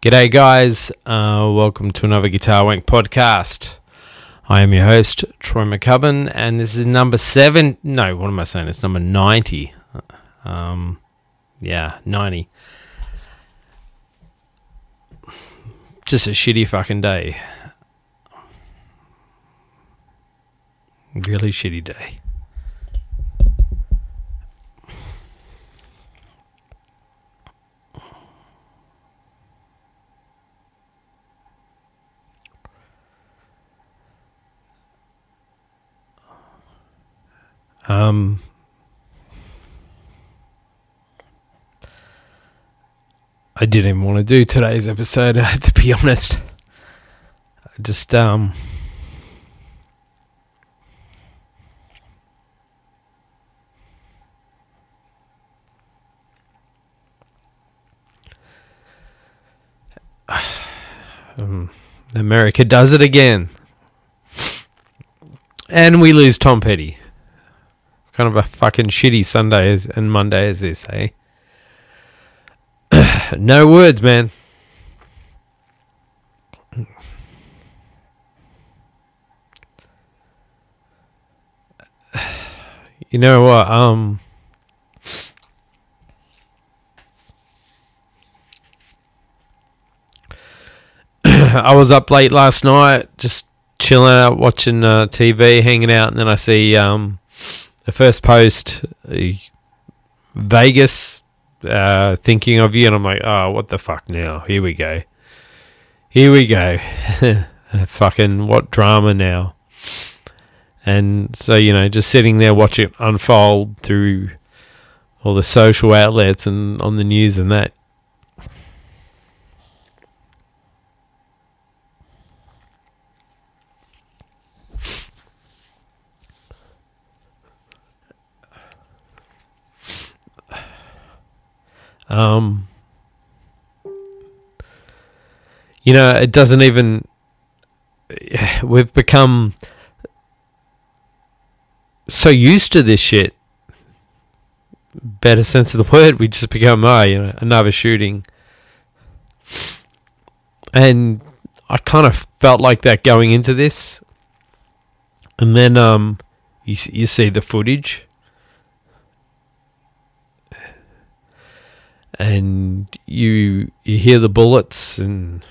G'day, guys. Uh, welcome to another Guitar Wank podcast. I am your host, Troy McCubbin, and this is number seven. No, what am I saying? It's number 90. Um, yeah, 90. Just a shitty fucking day. Really shitty day. Um, I didn't even want to do today's episode, to be honest. I just, um, um, America does it again. And we lose Tom Petty kind of a fucking shitty Sunday is, and Monday is this, eh? no words, man. You know what? Um, I was up late last night, just chilling out, watching uh, TV, hanging out, and then I see um, the first post, Vegas, uh, thinking of you, and I'm like, oh, what the fuck now? Here we go. Here we go. Fucking what drama now? And so, you know, just sitting there watching it unfold through all the social outlets and on the news and that, Um, you know, it doesn't even. We've become so used to this shit. Better sense of the word, we just become, oh, you know, another shooting. And I kind of felt like that going into this. And then um, you you see the footage and you you hear the bullets and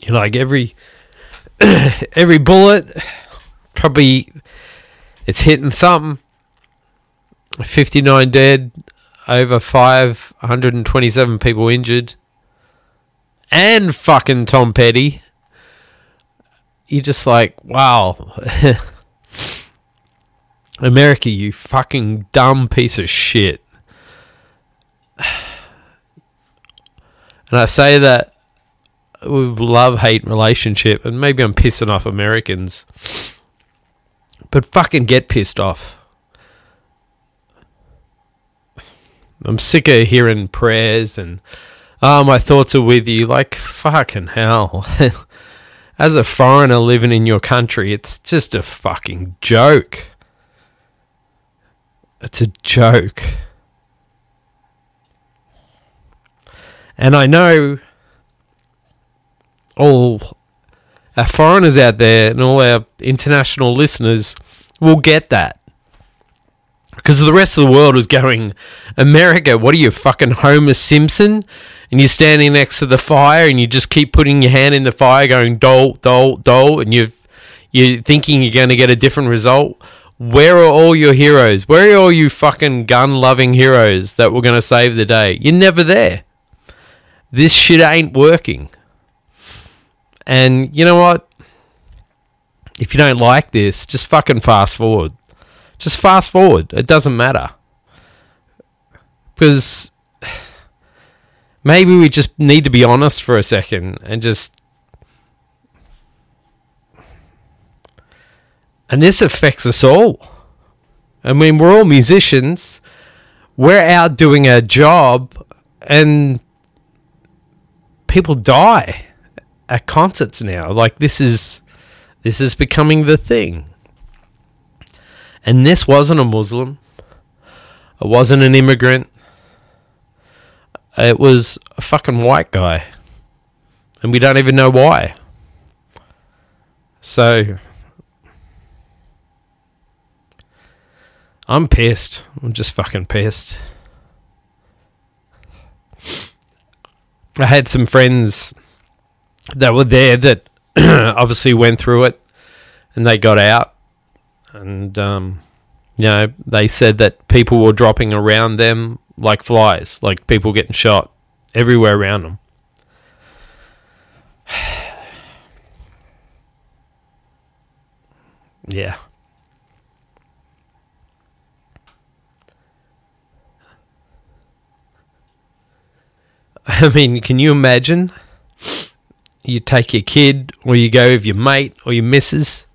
you like every every bullet probably it's hitting something. 59 dead over 527 people injured, and fucking Tom Petty. You're just like, wow. America, you fucking dumb piece of shit. And I say that with love hate relationship, and maybe I'm pissing off Americans, but fucking get pissed off. I'm sick of hearing prayers and oh my thoughts are with you. Like fucking hell. As a foreigner living in your country, it's just a fucking joke. It's a joke. And I know all our foreigners out there and all our international listeners will get that. Because the rest of the world was going, America, what are you, fucking Homer Simpson? And you're standing next to the fire and you just keep putting your hand in the fire going, dole, dole, dole, and you've, you're thinking you're going to get a different result. Where are all your heroes? Where are all you fucking gun loving heroes that were going to save the day? You're never there. This shit ain't working. And you know what? If you don't like this, just fucking fast forward. Just fast forward. It doesn't matter. Because maybe we just need to be honest for a second and just. And this affects us all. I mean, we're all musicians. We're out doing our job, and people die at concerts now. Like this is this is becoming the thing. And this wasn't a Muslim. It wasn't an immigrant. It was a fucking white guy. And we don't even know why. So I'm pissed. I'm just fucking pissed. I had some friends that were there that obviously went through it and they got out. And, um, you know, they said that people were dropping around them like flies, like people getting shot everywhere around them. yeah. I mean, can you imagine? You take your kid, or you go with your mate or your missus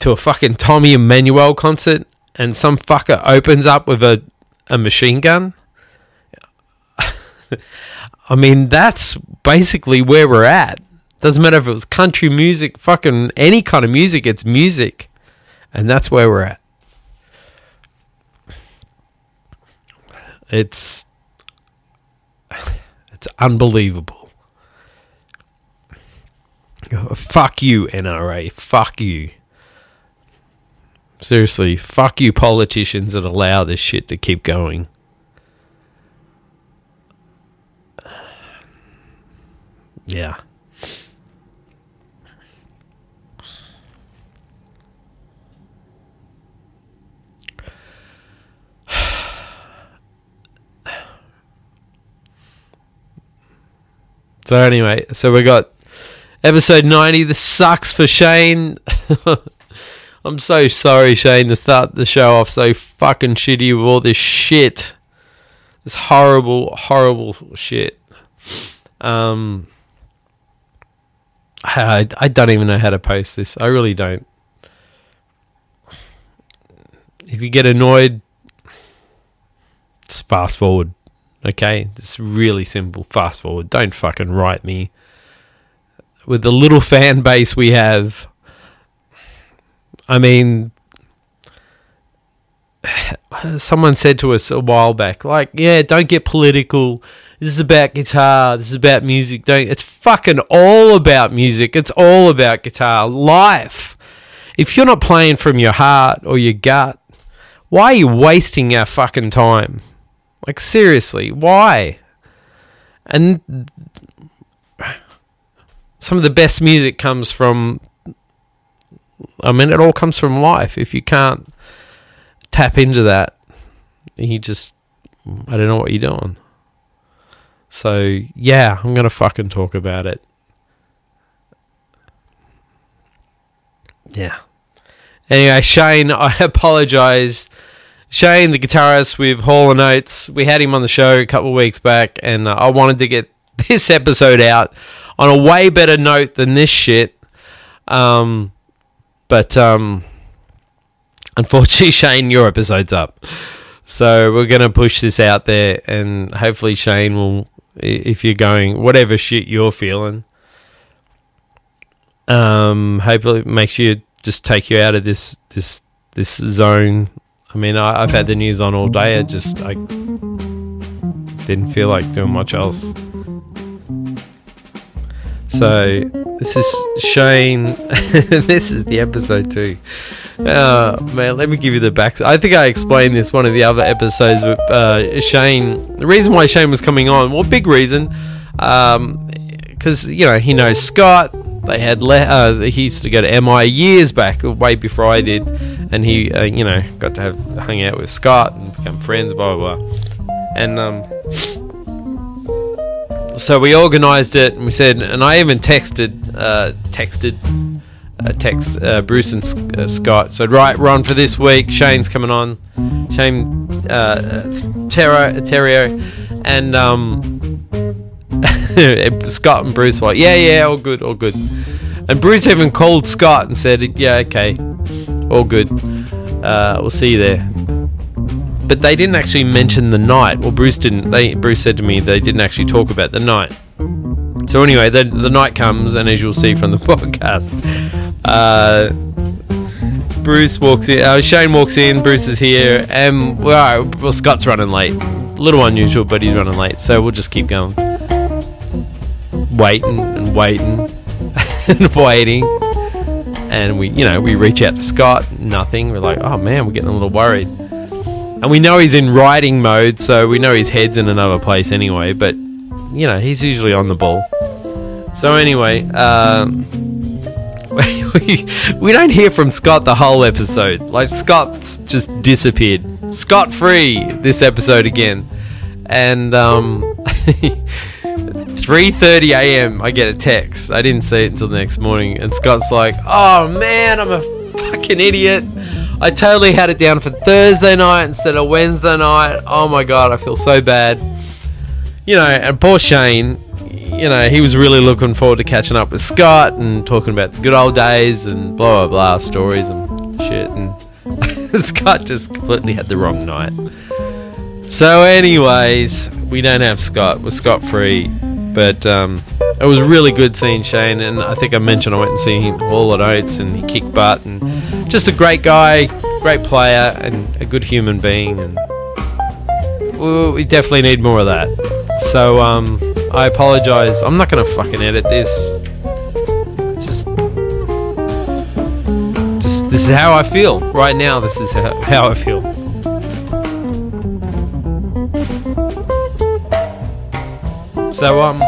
to a fucking Tommy Emmanuel concert, and some fucker opens up with a, a machine gun. I mean, that's basically where we're at. Doesn't matter if it was country music, fucking any kind of music, it's music. And that's where we're at. It's it's unbelievable. Fuck you, NRA. Fuck you. Seriously, fuck you, politicians that allow this shit to keep going. Yeah. So anyway, so we got episode 90. This sucks for Shane. I'm so sorry, Shane, to start the show off so fucking shitty with all this shit. This horrible, horrible shit. Um, I, I don't even know how to post this. I really don't. If you get annoyed, just fast forward. Okay? It's really simple. Fast forward. Don't fucking write me. With the little fan base we have, I mean, someone said to us a while back, like, yeah, don't get political. This is about guitar. This is about music. Don't. It's fucking all about music. It's all about guitar. Life. If you're not playing from your heart or your gut, why are you wasting our fucking time? Like seriously, why? And some of the best music comes from I mean it all comes from life. If you can't tap into that, you just I don't know what you're doing. So, yeah, I'm going to fucking talk about it. Yeah. Anyway, Shane, I apologize Shane, the guitarist with Hall and Oates, we had him on the show a couple of weeks back, and uh, I wanted to get this episode out on a way better note than this shit. Um, but um, unfortunately, Shane, your episode's up. So we're going to push this out there, and hopefully, Shane will, if you're going, whatever shit you're feeling, um, hopefully, make sure you just take you out of this this this zone I mean, I, have had the news on all day. I just I didn't feel like doing much else. So this is Shane. this is the episode two. Uh, man, let me give you the back. I think I explained this one of the other episodes, but uh, Shane. The reason why Shane was coming on, well, big reason, because um, you know he knows Scott. They had le- uh, he used to go to MI years back, way before I did, and he, uh, you know, got to have hung out with Scott and become friends, blah blah blah. And um, so we organised it, and we said, and I even texted, uh, texted, uh, text uh, Bruce and uh, Scott. So right, we're on for this week. Shane's coming on. Shane, uh, and um. Scott and Bruce were like, yeah, yeah, all good, all good. And Bruce even called Scott and said, yeah, okay, all good. Uh, we'll see you there. But they didn't actually mention the night. Well, Bruce didn't. They Bruce said to me they didn't actually talk about the night. So anyway, the the night comes, and as you'll see from the podcast, uh, Bruce walks in. Uh, Shane walks in. Bruce is here, and well, well, Scott's running late. A little unusual, but he's running late. So we'll just keep going, waiting and waiting and waiting. And we, you know, we reach out to Scott. Nothing. We're like, oh man, we're getting a little worried. And we know he's in writing mode, so we know his head's in another place anyway. But you know, he's usually on the ball. So anyway, um, we we don't hear from Scott the whole episode. Like Scott's just disappeared. Scott free this episode again, and um, 3:30 a.m. I get a text. I didn't see it until the next morning, and Scott's like, "Oh man, I'm a fucking idiot." I totally had it down for Thursday night instead of Wednesday night. Oh my god, I feel so bad. You know, and poor Shane, you know, he was really looking forward to catching up with Scott and talking about the good old days and blah blah blah stories and shit. And Scott just completely had the wrong night. So, anyways, we don't have Scott. We're Scott free, but um, it was really good seeing Shane. And I think I mentioned I went and seen him Hall and Oates, and he kicked butt and just a great guy, great player, and a good human being. And we- definitely need more of that. So um, I apologize. I'm not gonna fucking edit this. Just, just this is how I feel right now. This is how, how I feel. So um,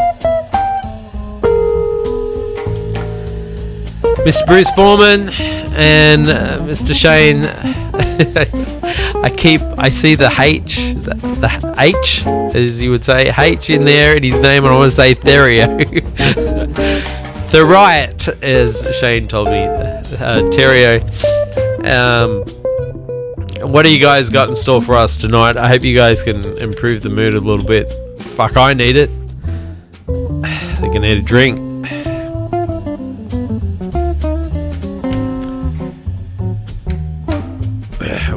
Mr. Bruce Forman and uh, Mr. Shane. I keep I see the H the, the H as you would say H in there in his name and I want to say Therio. the riot as Shane told me uh. Um, what do you guys got in store for us tonight? I hope you guys can improve the mood a little bit. Fuck, I need it. I think need a drink.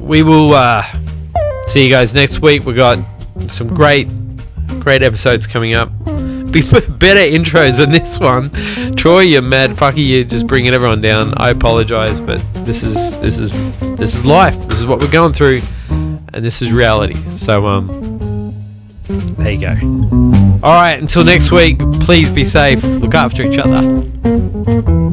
we will uh, see you guys next week. We got some great, great episodes coming up. Be better intros than this one. Troy, you're mad fucker. You're just bringing everyone down. I apologize, but this is this is this is life. This is what we're going through, and this is reality. So um, there you go. All right. Until next week. Please be safe. Look after each other.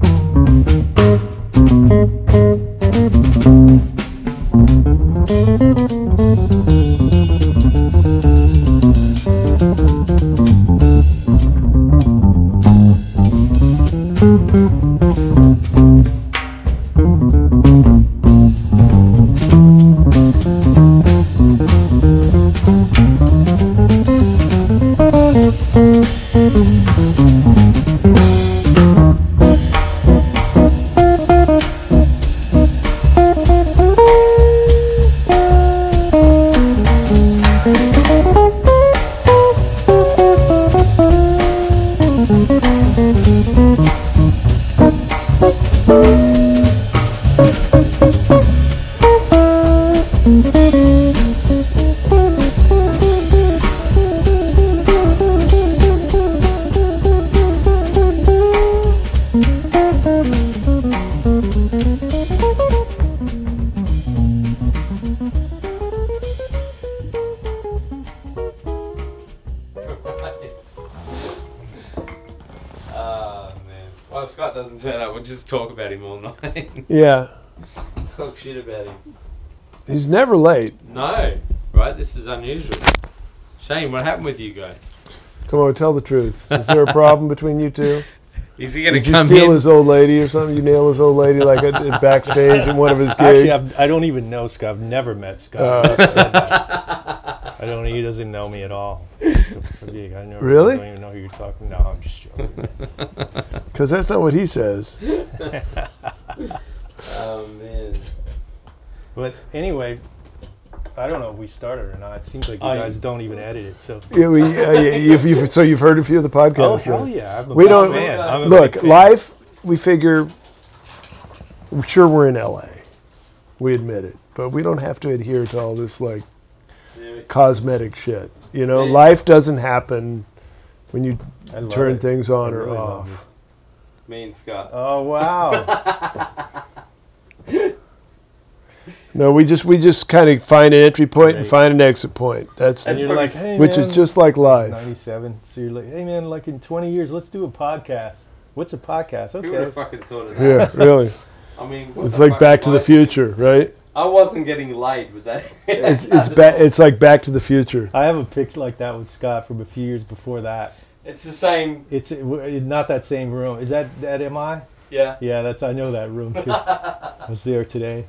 Yeah, talk shit about him. he's never late. No, right? This is unusual. Shane, what happened with you guys? Come on, tell the truth. Is there a problem between you two? Is he gonna Did you come steal in? his old lady or something? You nail his old lady like at, at backstage in one of his gigs? Actually, I've, I don't even know Scott. I've never met Scott. Uh. I just said that. I don't. He doesn't know me at all. I never, Really? I don't even know who you're talking. No, I'm just joking. Because that's not what he says. Oh man. But anyway, I don't know if we started or not. It seems like you I- guys don't even edit it. So. Yeah, we, uh, yeah, you've, you've, so you've heard a few of the podcasts. Oh then. hell yeah! I'm a We big don't fan. I'm a look big fan. life. We figure. I'm sure we're in LA. We admit it, but we don't have to adhere to all this like cosmetic shit. You know, Yeah. life doesn't happen when you I love turn it. things on I or really love off. this. Me and Scott. Oh wow! No, we just we just kind of find an entry point and Right. find an exit point. That's, and you're like, hey which man, is just like life. '97. So you're like, hey man, like in 20 years, let's do a podcast. What's a podcast? Who would Okay. have fucking thought of that? Yeah, really. I mean, what It's the like fuck Back is to the life? Future, right? I wasn't getting laid with that. It's it's ba- it's like Back to the Future. I have a picture like that with Scott from a few years before that. It's the same. It's w- not that same room. Is that that MI? Yeah. Yeah, that's I know that room too. I was there today.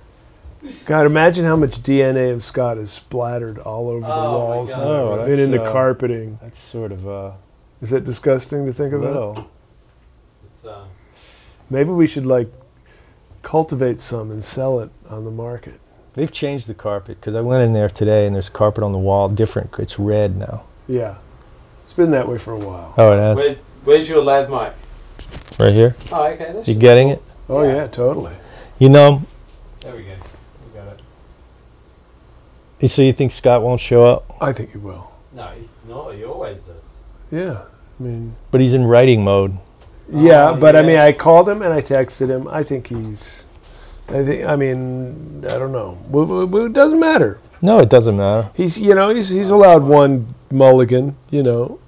God, imagine how much DNA of Scott is splattered all over the Oh, my walls God. and Oh, everything, that's, and in the uh, carpeting. That's sort of uh, Is that disgusting to think a about? little. It's, uh, Maybe we should like cultivate some and sell it on the market. They've changed the carpet because I went in there today and there's carpet on the wall, different. It's red now. Yeah, it's been that way for a while. Oh, it has. where's, where's your lav mic? Right here. Oh, okay. That's You getting it? Oh Yeah. yeah, totally. You know. There we go. We got it. So you think Scott won't show up? I think he will. No, he's not. he always does. Yeah, I mean, But he's in writing mode. yeah, Oh, but I mean, I called him and I texted him. I think he's. I think. I mean, I don't know. It doesn't matter. No, it doesn't matter. He's, you know, he's he's allowed one mulligan. You know,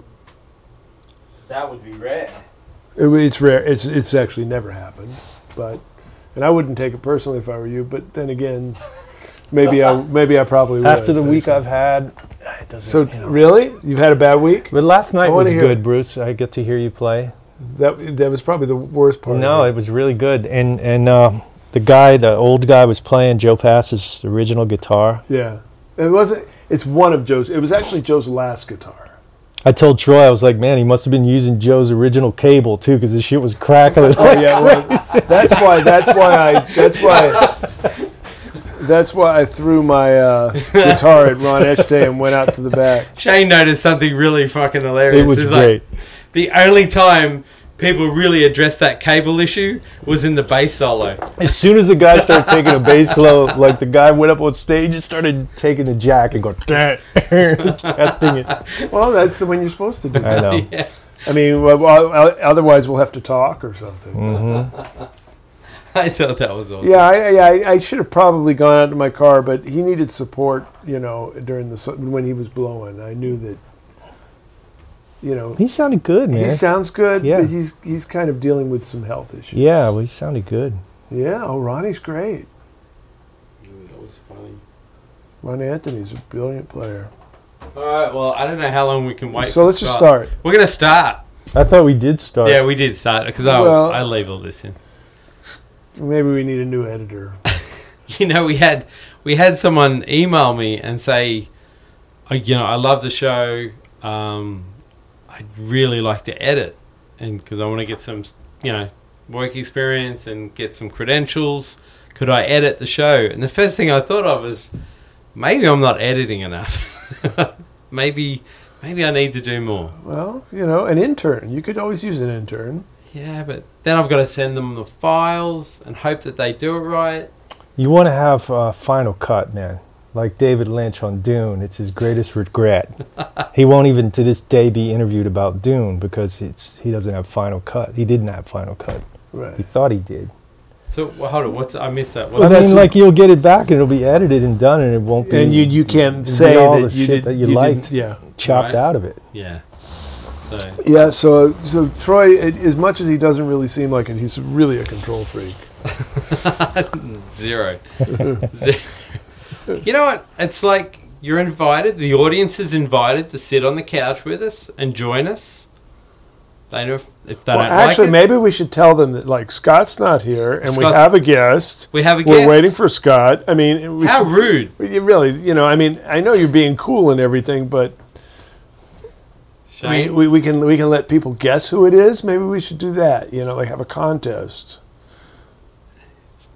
That would be rare. It- it's rare. It's it's actually never happened, but and I wouldn't take it personally if I were you. But then again, maybe I maybe I probably would. After the week. I've had, it doesn't. So you know. really, you've had a bad week. But last night was good. Bruce. I get to hear you play. That that was probably the worst part. No, of it was really good. And and uh, the guy, the old guy, was playing Joe Pass's original guitar. yeah, it wasn't. It's one of Joe's. It was actually Joe's last guitar. I told Troy, I was like, man, he must have been using Joe's original cable too, because this shit was crackling. Oh yeah, well, that's why. That's why I. That's why. That's why I threw my uh, guitar at Ron Echte and went out to the back. Shane noticed something really fucking hilarious. it was It's great. Like, the only time people really addressed that cable issue was in the bass solo. As soon as the guy started taking a bass low, like the guy went up on stage and started taking the jack and going, testing it. Well, that's the one you're supposed to do. I know. yeah. I mean, well, well, otherwise we'll have to talk or something. hmm I thought that was awesome. Yeah, I, I, I should have probably gone out to my car, but he needed support, you know, during the when he was blowing. I knew that, you know, He sounded good, man. he sounds good, Yeah. but he's he's kind of dealing with some health issues. yeah, well, he sounded good. Yeah, oh, Ronnie's great. That was funny. Ronnie Anthony's a brilliant player. All right. Well, I don't know how long we can wait. so let's just start. We're gonna start. I thought we did start. Yeah, we did start because I Well- I leave all this in. Maybe we need a new editor. You know, we had we had someone email me and say, "I- you know, I love the show. Um, I'd really like to edit, and because I want to get some, you know, work experience and get some credentials. Could I edit the show? And the first thing I thought of was maybe I'm not editing enough. maybe maybe I need to do more. Well, you know, an intern. You could always use an intern. Yeah, but then I've got to send them the files and hope that they do it right. You want to have uh, Final Cut, man. Like David Lynch on Dune. It's his greatest regret. he won't even to this day be interviewed about Dune because it's he doesn't have Final Cut. He didn't have Final Cut. Right. He thought he did. So well, hold on, what's I missed that? I What's Well, that's mean, like you'll get it back and it'll be edited and done, and it won't be. And you you can't say all that the you shit did that you didn't- liked Yeah. chopped Right. out of it. yeah. So Yeah, so so Troy, it, as much as he doesn't really seem like it, he's really a control freak. Zero. Zero. You know what? It's like you're invited. The audience is invited to sit on the couch with us and join us. They know if, if they Well, don't actually, like it. maybe we should tell them that like Scott's not here, and we have a guest. we have a We're guest. waiting for Scott. I mean, we How should- rude! you really, you know, I mean, I know you're being cool and everything, but I mean, we, we can we can let people guess who it is. Maybe we should do that. You know, like have a contest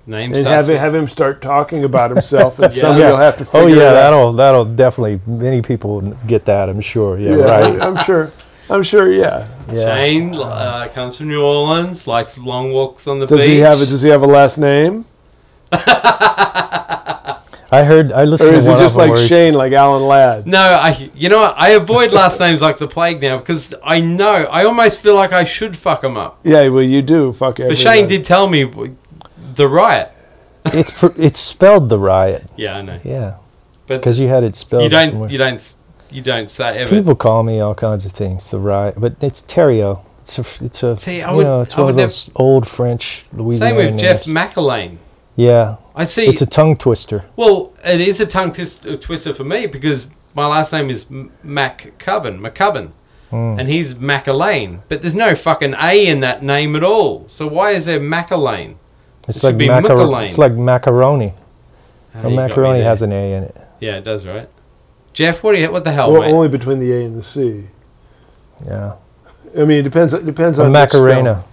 Name and have with- have him start talking about himself, and Yeah. somebody Yeah. will have to. Oh yeah, it out. that'll that'll definitely many people get that. I'm sure. Yeah, right. I'm sure. I'm sure. Yeah. Yeah. Shane uh, comes from New Orleans, likes long walks on the Does beach. he have a Does he have a last name? I heard. I listened. Or listened is to it just like Shane, like Alan Ladd? No, I. You know what? I avoid last names like the plague now because I know I almost feel like I should fuck them up. Yeah, well, you do. Fuck But everybody. Shane did tell me w- the riot. It's pr- it's spelled the riot. Yeah, I know. Yeah, But because you had it spelled. you don't. somewhere. You don't. You don't say ever. People call me all kinds of things. The riot, but it's Terrio. It's a. It's a. See, I you would- know, it's I one of would those old French Louisiana Same with Jeff names. McErlain. yeah, I see. it's a tongue twister. well, it is a tongue twist, uh, twister for me because my last name is M- MacCubbin, McCubbin, Mm. and he's McErlain. But there's no fucking A in that name at all. So why is there McErlain? It's It should like be macaro- It's like macaroni. Oh, A you got me macaroni has an A in it. Yeah, it does, right? Jeff, what do you? What the hell, Well, mate? only between the A and the C. Yeah, I mean, it depends. It depends a on which spell. macarena.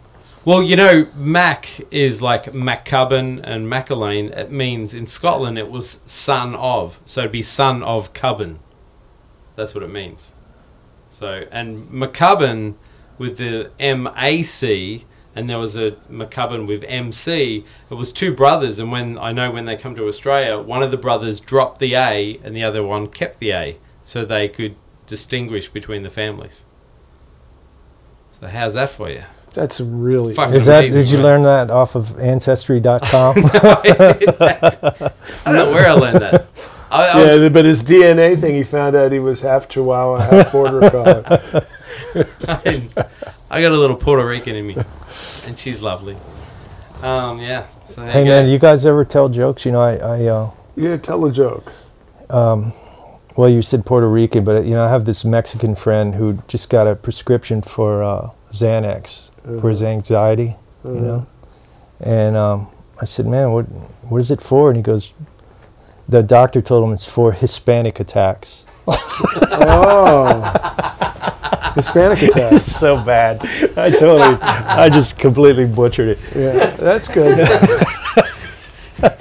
Well, you know, Mac is like MacCubbin and McErlain. It means in Scotland it was son of, so it'd be son of Cubbin. That's what it means. So, and McCubbin with the M A C, and there was a McCubbin with M C. It was two brothers, and when I know when they come to Australia, one of the brothers dropped the A, and the other one kept the A, so they could distinguish between the families. So, how's that for you? That's really. Fuck. Is that? Amazing, Did you right? learn that off of Ancestry.com? no, I I don't know where I learned that. I, I was- Yeah, but his DNA thing, he found out he was half Chihuahua, half Border Collie. I got a little Puerto Rican in me, and she's lovely. Um, yeah. So hey you man, you guys ever tell jokes? You know, I, I uh, Yeah, tell a joke. um, well, you said Puerto Rican, but you know, I have this Mexican friend who just got a prescription for uh, Xanax for his anxiety. You know, and um, I said, man, what what is it for? And he goes, the doctor told him it's for Hispanic attacks. Oh. Hispanic attack. so bad. I totally, I just completely butchered it. Yeah, that's good.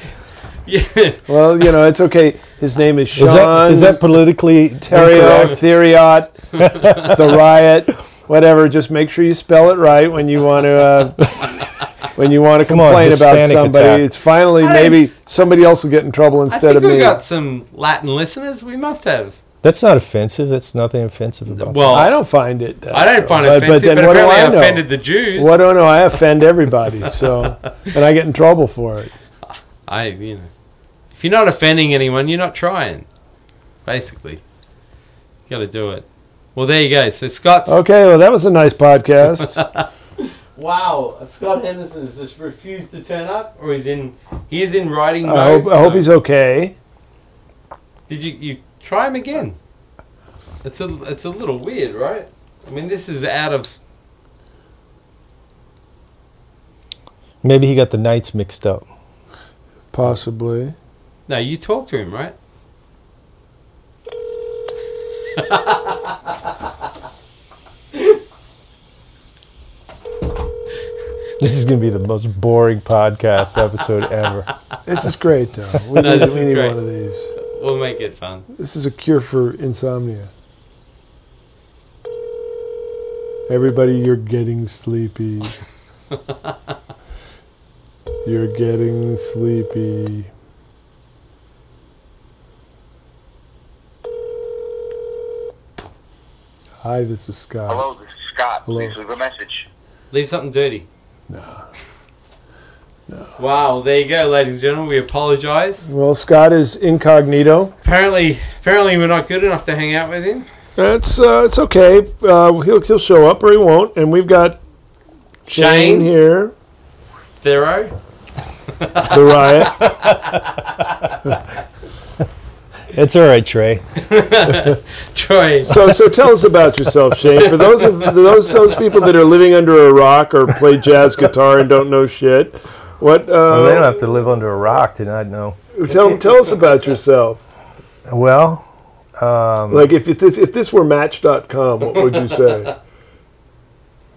Yeah. Well, you know, it's okay. His name is Sean. Is that is that politically Terrio, incorrect? Theriot, the riot, whatever. Just make sure you spell it right when you want to uh, when you want to Come on, complain about somebody. attack. It's finally I- maybe somebody else will get in trouble I instead think of we've me. got some Latin listeners. We must have. That's not offensive. That's nothing offensive about. Well, I don't find it. uh, I don't find it but, offensive, but, then what do apparently I I know? offended the Jews. What do I know? I offend everybody, so and I get in trouble for it. I, you know, if you're not offending anyone, you're not trying. Basically, you got to do it. Well, there you go. So Scott's. Okay, well that was a nice podcast. Wow, Scott Henderson has just refused to turn up, or he's in. He is in writing mode. I hope, I hope he's okay. Did you you try him again? It's a it's a little weird, right? I mean, this is out of. Maybe he got the nights mixed up. Possibly. No, you talk to him, right? This is going to be the most boring podcast episode ever. This is great, though. We No, need, this we is need great. one of these. We'll make it fun. This is a cure for insomnia. Everybody, you're getting sleepy. you're getting sleepy. Hi, this is Scott. Hello, this is Scott. Hello. Please leave a message. Leave something dirty. No. Wow, there you go, ladies and gentlemen. We apologise. Well, Scott is incognito. Apparently, apparently, we're not good enough to hang out with him. That's uh, it's okay. Uh, he'll he'll show up or he won't. And we've got Shane Shane, here, Thero. the riot. It's all right, Trey. Troy. So, so tell us about yourself, Shane. For those of those those people that are living under a rock or play jazz guitar and don't know shit, what? Well, they don't Uh, have to live under a rock to not know. tell tell us about yourself. Well, um, Like if if this, if this were Match.com, what would you say?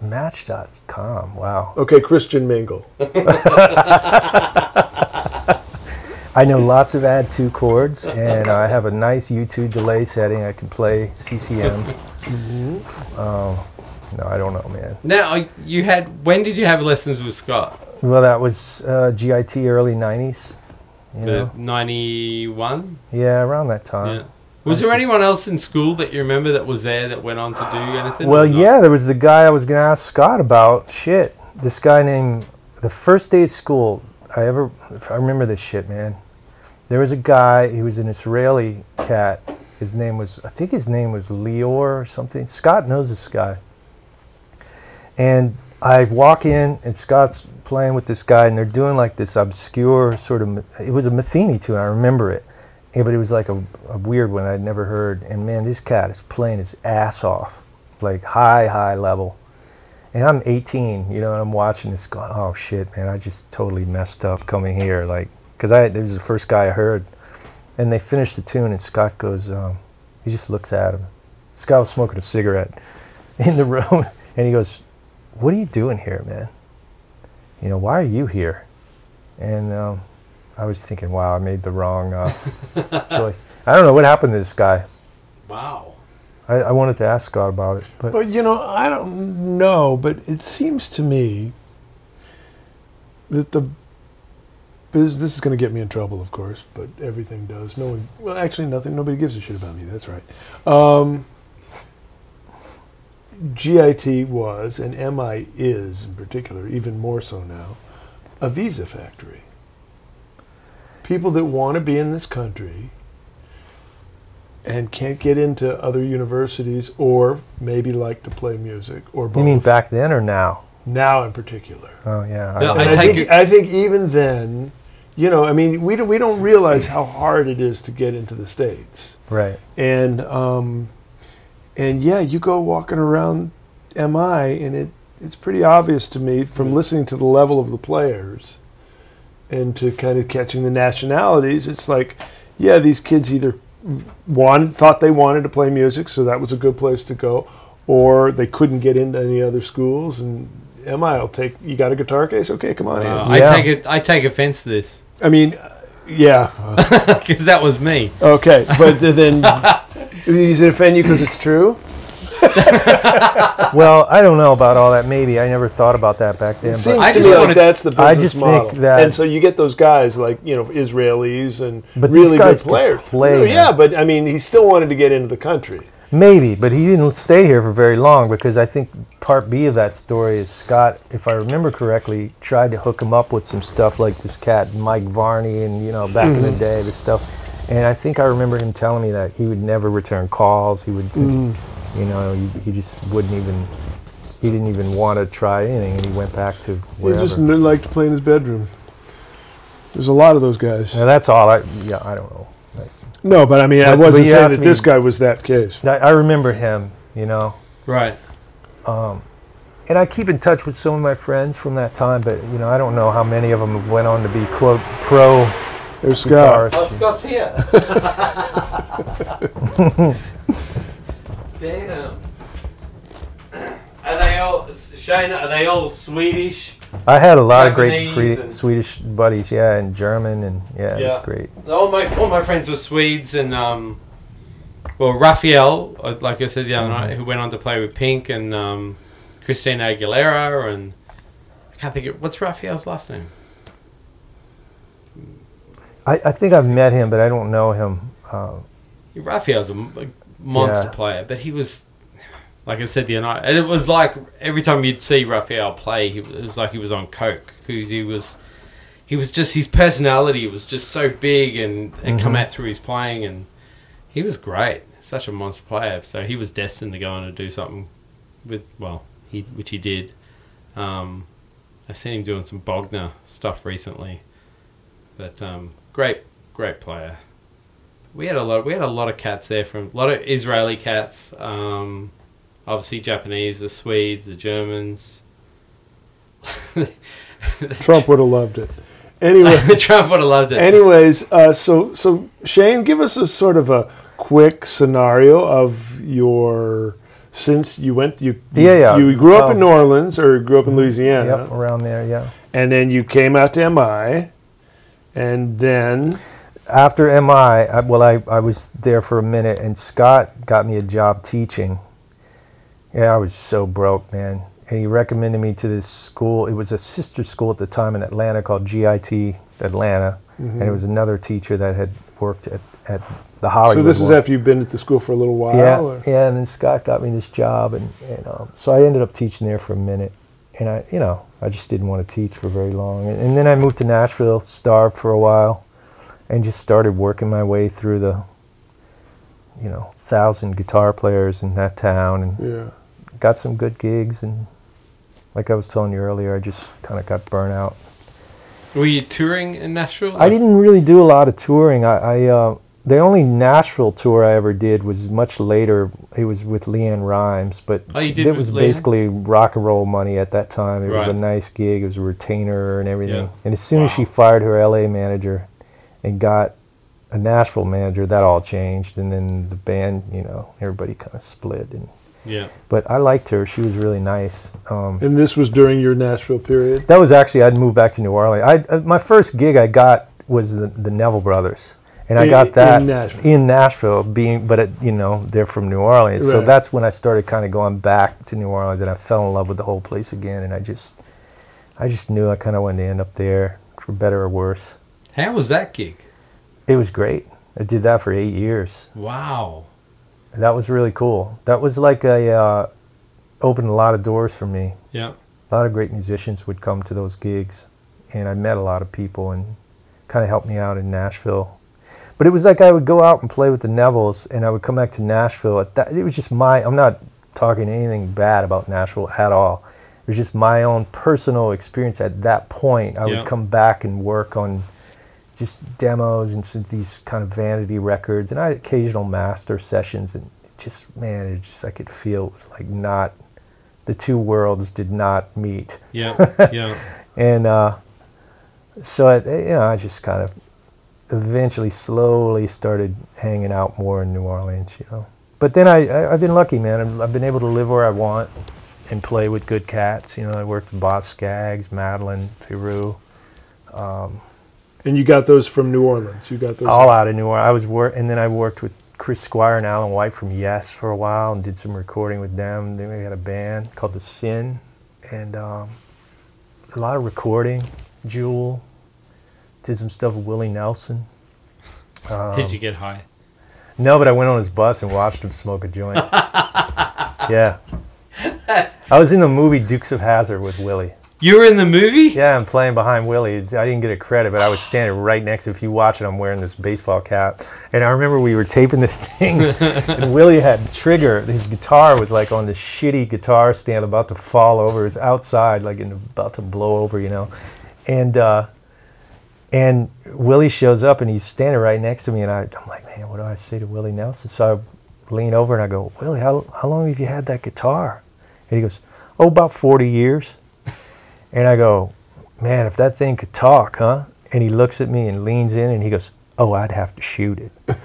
Match.com. Wow. Okay, Christian Mingle. I know lots of add two chords, and I have a nice U2 delay setting. I can play CCM. Um, no, I don't know, man. Now you had. When did you have lessons with Scott? Well, that was uh, GIT early '90s. You know? ninety-one. Yeah, around that time. Yeah. Was there anyone else in school that you remember that was there that went on to do anything? Well, yeah, there was the guy I was going to ask Scott about. Shit, this guy named the first day of school. I ever, I remember this shit, man. There was a guy. He was an Israeli cat. His name was, I think his name was Lior or something. Scott knows this guy. And I walk in, and Scott's playing with this guy, and they're doing like this obscure sort of. It was a Metheny tune. I remember it. Yeah, but it was like a, a weird one I'd never heard. And man, this cat is playing his ass off, like high, high level. And I'm 18, you know, and I'm watching this going, oh shit, man, I just totally messed up coming here. Like, because I, it was the first guy I heard. And they finished the tune, and Scott goes, um, he just looks at him. Scott was smoking a cigarette in the room, and he goes, what are you doing here, man? You know, why are you here? And um, I was thinking, wow, I made the wrong uh, choice. I don't know what happened to this guy. Wow. I, I wanted to ask God about it, but But you know, I don't know, but it seems to me that the biz- this is going to get me in trouble, of course, but everything does. No one, well, actually, nothing. Nobody gives a shit about me. That's right. Um, GIT was, and MI is in particular, even more so now, a visa factory. People that want to be in this country and can't get into other universities or maybe like to play music or both. you mean back then or now? now in particular. Oh yeah, Yeah, I, I I, think, I think even then, you know, I mean, we don't, we don't realize how hard it is to get into the states, right. and um, and yeah, you go walking around MI, and it it's pretty obvious to me from listening to the level of the players, and to kind of catching the nationalities. It's like, yeah, these kids either wanted thought they wanted to play music, so that was a good place to go, or they couldn't get into any other schools and. MI I'll take. You got a guitar case? Okay, come on Uh, in. I take it. I take offense to this I mean, yeah. because that was me. Okay, but then does it offend you because it's true? Well, I don't know about all that. Maybe I never thought about that back then. It seems I to just me like that's the business I just think model. that- and so you get those guys like you know Israelis and But really good players. play, No, yeah, but I mean, he still wanted to get into the country. maybe, but he didn't stay here for very long because I think part B of that story is Scott, if I remember correctly, tried to hook him up with some stuff like this cat Mike Varney and you know back in the mm-hmm. day this stuff. And I think I remember him telling me that he would never return calls. He would, mm. you know, he, he just wouldn't even. He didn't even want to try anything, and he went back to He just liked to play in his bedroom. There's a lot of those guys. Now, that's all. I yeah, I don't know. Like, No, but I mean, I But- but wasn't saying asked that this guy was that case. I, I remember him, you know. Right. Um, and I keep in touch with some of my friends from that time, but you know, I don't know how many of them went on to be quote pro There's Scott. guitarists. Scott's here. Damn. Are they all Shane? Are they all Swedish? I had a lot of great Japanese free, and- Swedish buddies, yeah, and German, and yeah, it Yeah. was great. All my all my friends were Swedes, and um, well, Raphael, uh, like I said the other night, who went on to play with Pink and um, Christina Aguilera, and I can't think of what's Raphael's last name. I, I think I've met him, but I don't know him. Uh, Raphael's a, m- monster Yeah. player, but he was, like I said the other night, and it was like every time you'd see Raphael play, he, it was like he was on coke because he was, he was just his personality was just so big and and come out through his playing, and he was great, such a monster player. So he was destined to go on and do something with well, he which he did. Um, I seen him doing some Bogner stuff recently, but um, great, great player. We had a lot. We had a lot of cats there from a lot of Israeli cats. Um, obviously Japanese, the Swedes, the Germans. Trump would have loved it. Anyway, Trump would have loved it. anyways, uh, so so Shane, give us a sort of a quick scenario of your since you went you Yeah, yeah. you grew up Oh. in New Orleans or grew up in Louisiana, Yep, around there, yeah. and then you came out to MI, and then After MI, I, well, I, I was there for a minute, and Scott got me a job teaching. Yeah, I was so broke, man. And he recommended me to this school. It was a sister school at the time in Atlanta called GIT Atlanta. and it was another teacher that had worked at, at the Hollywood. So this is after you've been at the school for a little while. Yeah, or- yeah, and then Scott got me this job, and, and um, so I ended up teaching there for a minute, and I, you know, I just didn't want to teach for very long, and, and then I moved to Nashville, starved for a while, and just started working my way through the, you know, thousand guitar players in that town, and Yeah. got some good gigs, and like I was telling you earlier, I just kind of got burnt out. Were you touring in Nashville? I didn't really do a lot of touring. I, I uh, the only Nashville tour I ever did was much later. It was with LeAnn Rimes, but Oh, you did it was basically rock and roll money at that time. It was a nice gig. It was a retainer and everything. Yeah. And as soon as she fired her LA manager and got a Nashville manager, that all changed. And then the band, you know, everybody kind of split. And Yeah. but I liked her. She was really nice. Um, And this was during your Nashville period. that was actually I'd moved back to New Orleans. I uh, my first gig I got was the, the Neville Brothers, and I got that in Nashville. in Nashville, Being, but it, you know they're from New Orleans, so that's when I started kind of going back to New Orleans, and I fell in love with the whole place again, and I just, I just knew I kind of wanted to end up there for better or worse. How was that gig? It was great. I did that for eight years. Wow. That was really cool. That was like a uh, opened a lot of doors for me. Yeah. a lot of great musicians would come to those gigs and i met a lot of people and kind of helped me out in nashville but it was like i would go out and play with the nevilles and i would come back to nashville at that, it was just my i'm not talking anything bad about nashville at all it was just my own personal experience at that point i Yeah. would come back and work on just demos and some, these kind of vanity records and i had occasional master sessions and just man it just i could feel it was like not the two worlds did not meet Yeah. Yeah. and uh, so I, you know, I just kind of eventually, slowly started hanging out more in New Orleans. You know, but then I, I I've been lucky, man. I've, I've been able to live where I want and play with good cats. You know, I worked with Boz Scaggs, Madeleine Peyroux, And you got those from New Orleans. You got those. all out of New Orleans. I was work, and then I worked with Chris Squire and Alan White from Yes for a while, and did some recording with them. Then we had a band called The Syn, and um, a lot of recording. Jewel did some stuff with Willie Nelson. Um, Did you get high? No, but I went on his bus and watched him smoke a joint. yeah, I was in the movie Dukes of Hazzard with Willie. You were in the movie? Yeah, I'm playing behind Willie. I didn't get a credit, but I was standing right next to. If you watch it, I'm wearing this baseball cap, and I remember we were taping this thing, and Willie had trigger. His guitar was like on this shitty guitar stand, about to fall over. It was outside, like in, about to blow over, you know, and uh, and Willie shows up, and he's standing right next to me, and I, I'm like, man, what do I say to Willie Nelson? So I lean over and I go, Willie, how how long have you had that guitar? And he goes, oh, about 40 years. And I go, man, if that thing could talk, huh? And he looks at me and leans in and he goes, oh, I'd have to shoot it.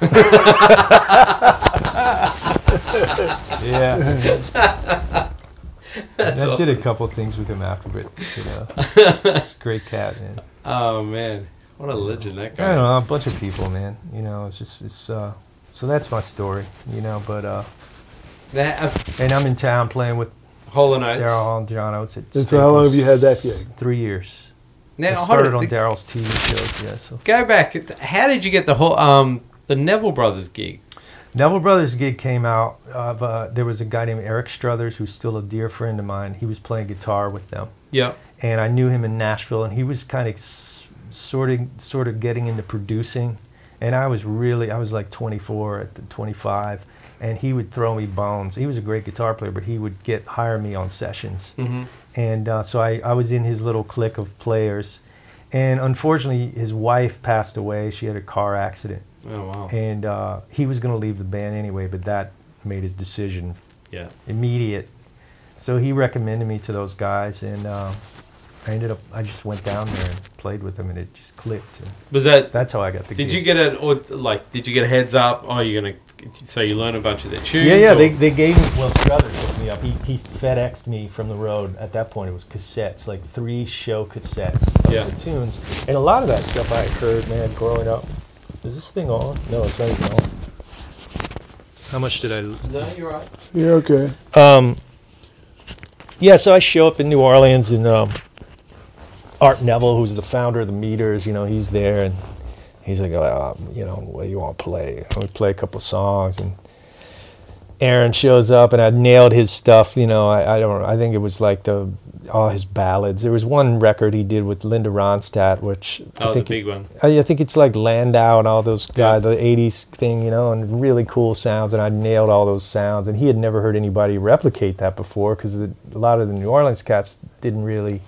yeah. That's I did a awesome. couple things with him after, but you know, it's a great cat, man. Oh man, what a legend that guy. I guy. don't know, a bunch of people, man. You know, it's just it's uh. So that's my story, you know. But uh, That, uh, and I'm in town playing with Hall and Oates. Daryl Hall and John Oates. At And so how long have you had that gig? Three years. Now, I hold started on, on Daryl's TV shows. Yeah, so Go back. How did you get the whole um the Neville Brothers gig? Neville Brothers gig came out of uh, there was a guy named Eric Struthers who's still a dear friend of mine. He was playing guitar with them, Yeah. and I knew him in Nashville, and he was kind of s- sort of sort of getting into producing, and I was really I was like 24 at the 25, and he would throw me bones. He was a great guitar player, but he would get hire me on sessions, Mm-hmm. and uh, so I, I was in his little clique of players, and unfortunately his wife passed away. She had a car accident Oh wow. and uh, he was going to leave the band anyway, but that made his decision Yeah. immediate. So he recommended me to those guys, and uh, I ended up. I just went down there and played with them, and it just clicked. And Was that? that's how I got the. did gig. you get it or like? Did you get a heads up? Oh, you're gonna. So you learn a bunch of their tunes. Yeah, yeah. or- They, they gave me. Well, Struthers hooked me up. He he FedExed me from the road. At that point, it was cassettes, like three show cassettes of Yeah. the tunes, and a lot of that stuff I heard, man, growing up. Is this thing on? No, it's not even on. How much did I? No, you're right. Yeah, okay. Um, yeah, so I show up in New Orleans, and um, Art Neville, who's the founder of the Meters, you know, he's there, and he's like, well, you know, what do you want to play? And we play a couple songs, and Aaron shows up, and I nailed his stuff. You know, I, I don't. I think it was like the all his ballads. There was one record he did with Linda Ronstadt, which I Oh, the think big one. I, I think it's like Landau and all those Yeah. guys, the '80s thing, you know, and really cool sounds. And I nailed all those sounds, and he had never heard anybody replicate that before because a lot of the New Orleans cats didn't really,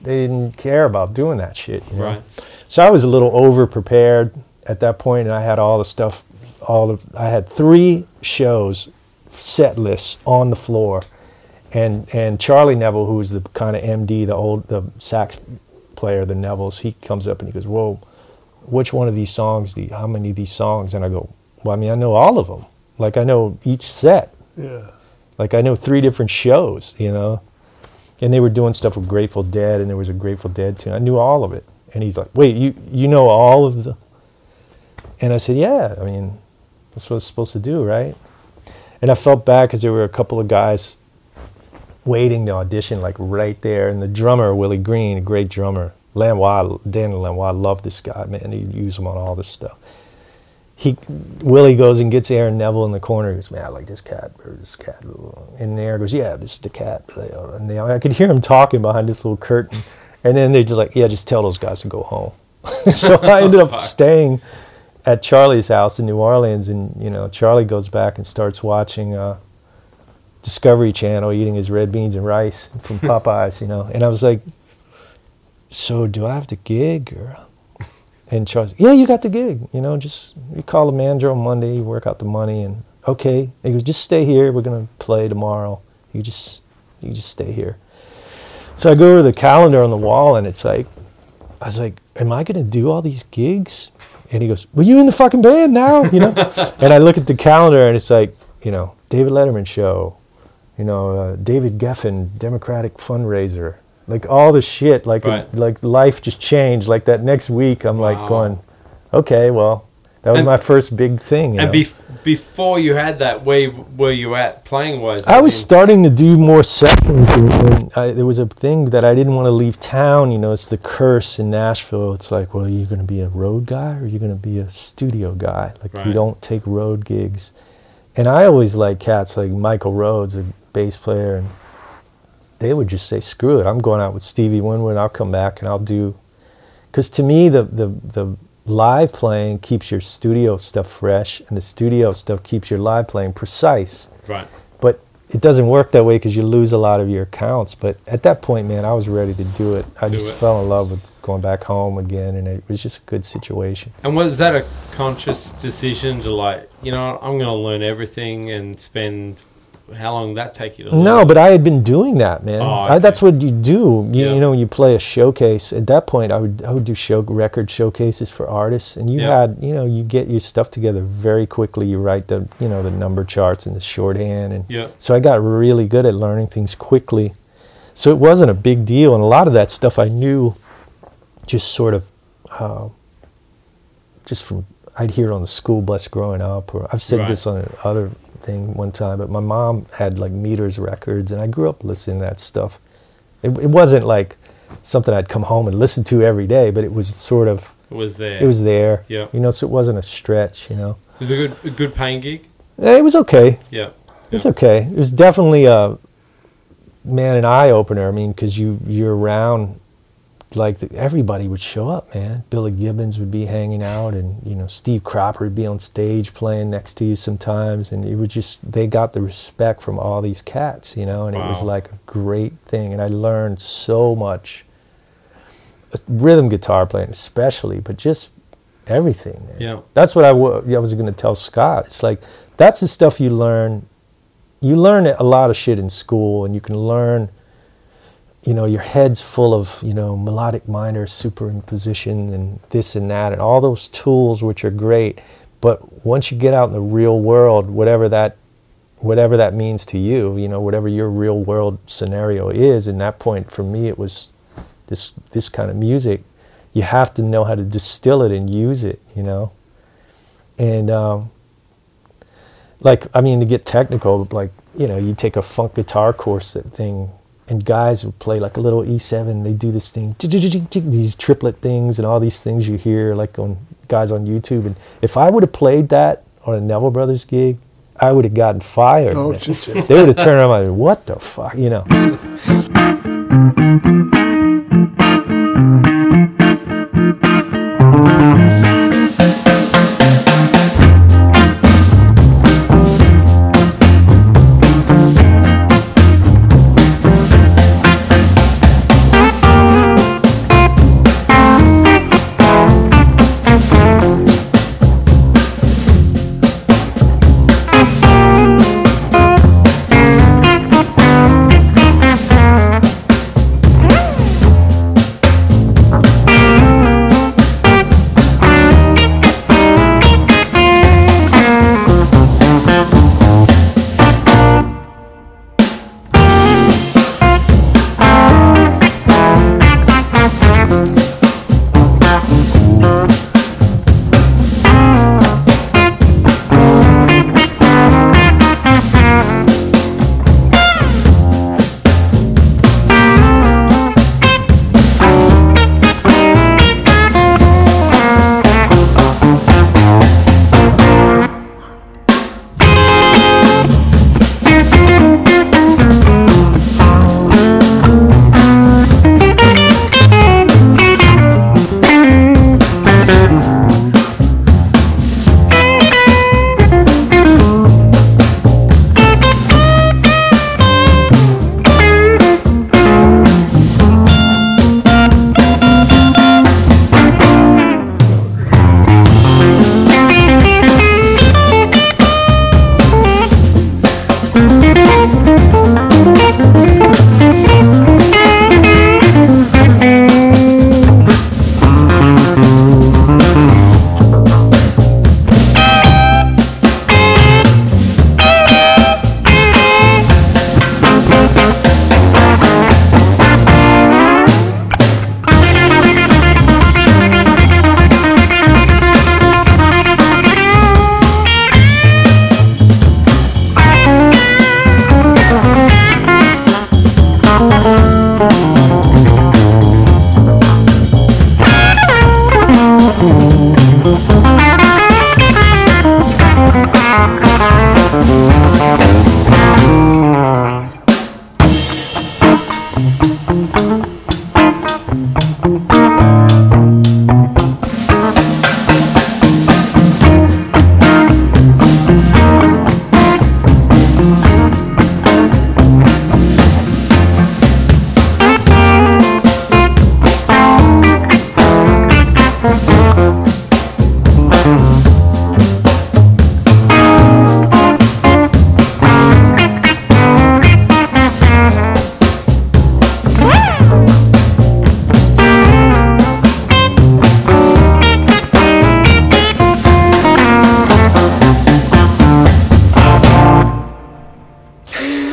they didn't care about doing that shit. You know? Right. So I was a little over prepared at that point, and I had all the stuff. All the I had three shows, set lists on the floor, and and Charlie Neville, who was the kind of MD, the old the sax player, the Nevilles, he comes up and he goes, "Whoa, which one of these songs? Do you, how many of these songs?" And I go, "Well, I mean, I know all of them. Like I know each set. Yeah. Like I know three different shows, you know." And they were doing stuff with Grateful Dead, and there was a Grateful Dead tune. I knew all of it. And he's like, "Wait, you you know all of the?" And I said, "Yeah. I mean, that's what it's supposed to do, right?" And I felt bad because there were a couple of guys waiting to audition, like right there. And the drummer, Willie Green, a great drummer, Lanois, Daniel Lanois, loved this guy, man. He'd use him on all this stuff. He, Willie goes and gets Aaron Neville in the corner. He goes, man, I like this cat or this cat. And Aaron goes, yeah, this is the cat. And they, I could hear him talking behind this little curtain. And then they're just like, yeah, just tell those guys to go home. so I ended up staying at Charlie's house in New Orleans, and you know, Charlie goes back and starts watching uh, Discovery Channel, eating his red beans and rice from Popeyes, you know. And I was like, "So do I have to gig?" Or, and Charlie's, "Yeah, you got the gig. You know, just you call the manager on Monday, you work out the money, and okay." He goes, "Just stay here. We're gonna play tomorrow. You just you just stay here." So I go over the calendar on the wall, and it's like, I was like, "Am I gonna do all these gigs?" And he goes, "Well, you in the fucking band now?" You know. and I look at the calendar, and it's like, you know, David Letterman show, you know, uh, David Geffen Democratic fundraiser, like all the shit, like Right. like life just changed. Like that next week, I'm like going, okay, well, that was And- my first big thing. And before you had that, where were you at playing wise? I was starting to do more sessions. I, there was a thing that I didn't want to leave town. You know, it's the curse in Nashville. It's like, well, are you going to be a road guy or are you going to be a studio guy? Like, you don't take road gigs. And I always like cats like Michael Rhodes, a bass player, and they would just say, screw it. I'm going out with Stevie Winwood. I'll come back and I'll do. Because to me, the, the, the live playing keeps your studio stuff fresh, and the studio stuff keeps your live playing precise right. but it doesn't work that way because you lose a lot of your accounts. But at that point, man, I was ready to do it. I Do just it. fell in love with going back home again, and it was just a good situation. And was that a conscious decision to like, you know, I'm going to learn everything and spend how long did that take you to learn? No, but I had been doing that, man. Oh, I, that's what you do. You, Yeah. you know, you play a showcase. At that point, I would I would do show record showcases for artists, and you Yeah. had you know you get your stuff together very quickly. You write the you know the number charts and the shorthand, and Yeah. So I got really good at learning things quickly. So it wasn't a big deal, and a lot of that stuff I knew, just sort of, uh, just from I'd hear on the school bus growing up, or I've said Right. this on another thing one time. But my mom had like meters records, and I grew up listening to that stuff. It, it wasn't like something I'd come home and listen to every day, but it was sort of It was there. it was there. Yeah. You know, so it wasn't a stretch. You know, It was a good, a good paying gig. Eh, it was okay. Yeah. It's okay. It was definitely a man an eye opener. I mean, because you you're around, like the, everybody would show up, man. Billy Gibbons would be hanging out, and you know Steve Cropper would be on stage playing next to you sometimes, and it was just they got the respect from all these cats, you know, and it was like a great thing, and I learned so much. uh, Rhythm guitar playing, especially, but just everything. Man. Yeah. That's what I wa- I was going to tell Scott. It's like that's the stuff you learn. You learn a lot of shit in school, and you can learn. You know, your head's full of you know melodic minor superimposition and this and that, and all those tools which are great. But once you get out in the real world, whatever that, whatever that means to you, you know, whatever your real world scenario is, in that point for me, it was this this kind of music. You have to know how to distill it and use it, you know. And um, like, I mean, to get technical, like you know, you take a funk guitar course that thing, and guys would play like a little E7. They do this thing, these triplet things, and all these things you hear like on guys on YouTube, and if I would have played that on a Neville Brothers gig, I would have gotten fired. Oh, man. shit, shit. They would have turned around and like, what the fuck, you know?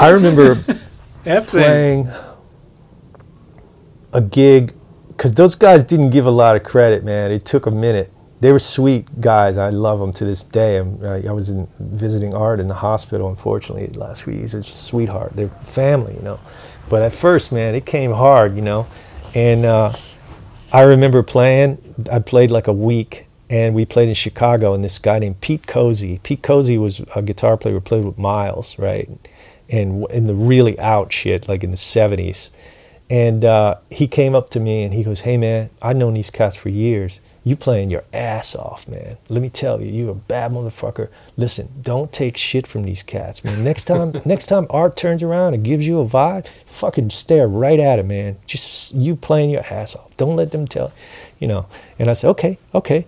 I remember playing a gig because those guys didn't give a lot of credit, man. It took a minute. They were sweet guys. I love them to this day. I'm, I, I was in, visiting Art in the hospital, unfortunately, last week. He's a sweetheart. They're family, you know. But at first, man, it came hard, you know. And uh, I remember playing. I played like a week, and we played in Chicago. And this guy named Pete Cosey. Pete Cosey was a guitar player who played with Miles, right? And in the really out shit, like in the '70s. And uh, he came up to me and he goes, "Hey man, I've known these cats for years. You playing your ass off, man. Let me tell you, you a bad motherfucker. Listen, don't take shit from these cats, man. Next time, next time Art turns around and gives you a vibe, fucking stare right at him, man. Just you playing your ass off. Don't let them tell, you know." And I said, "Okay, okay."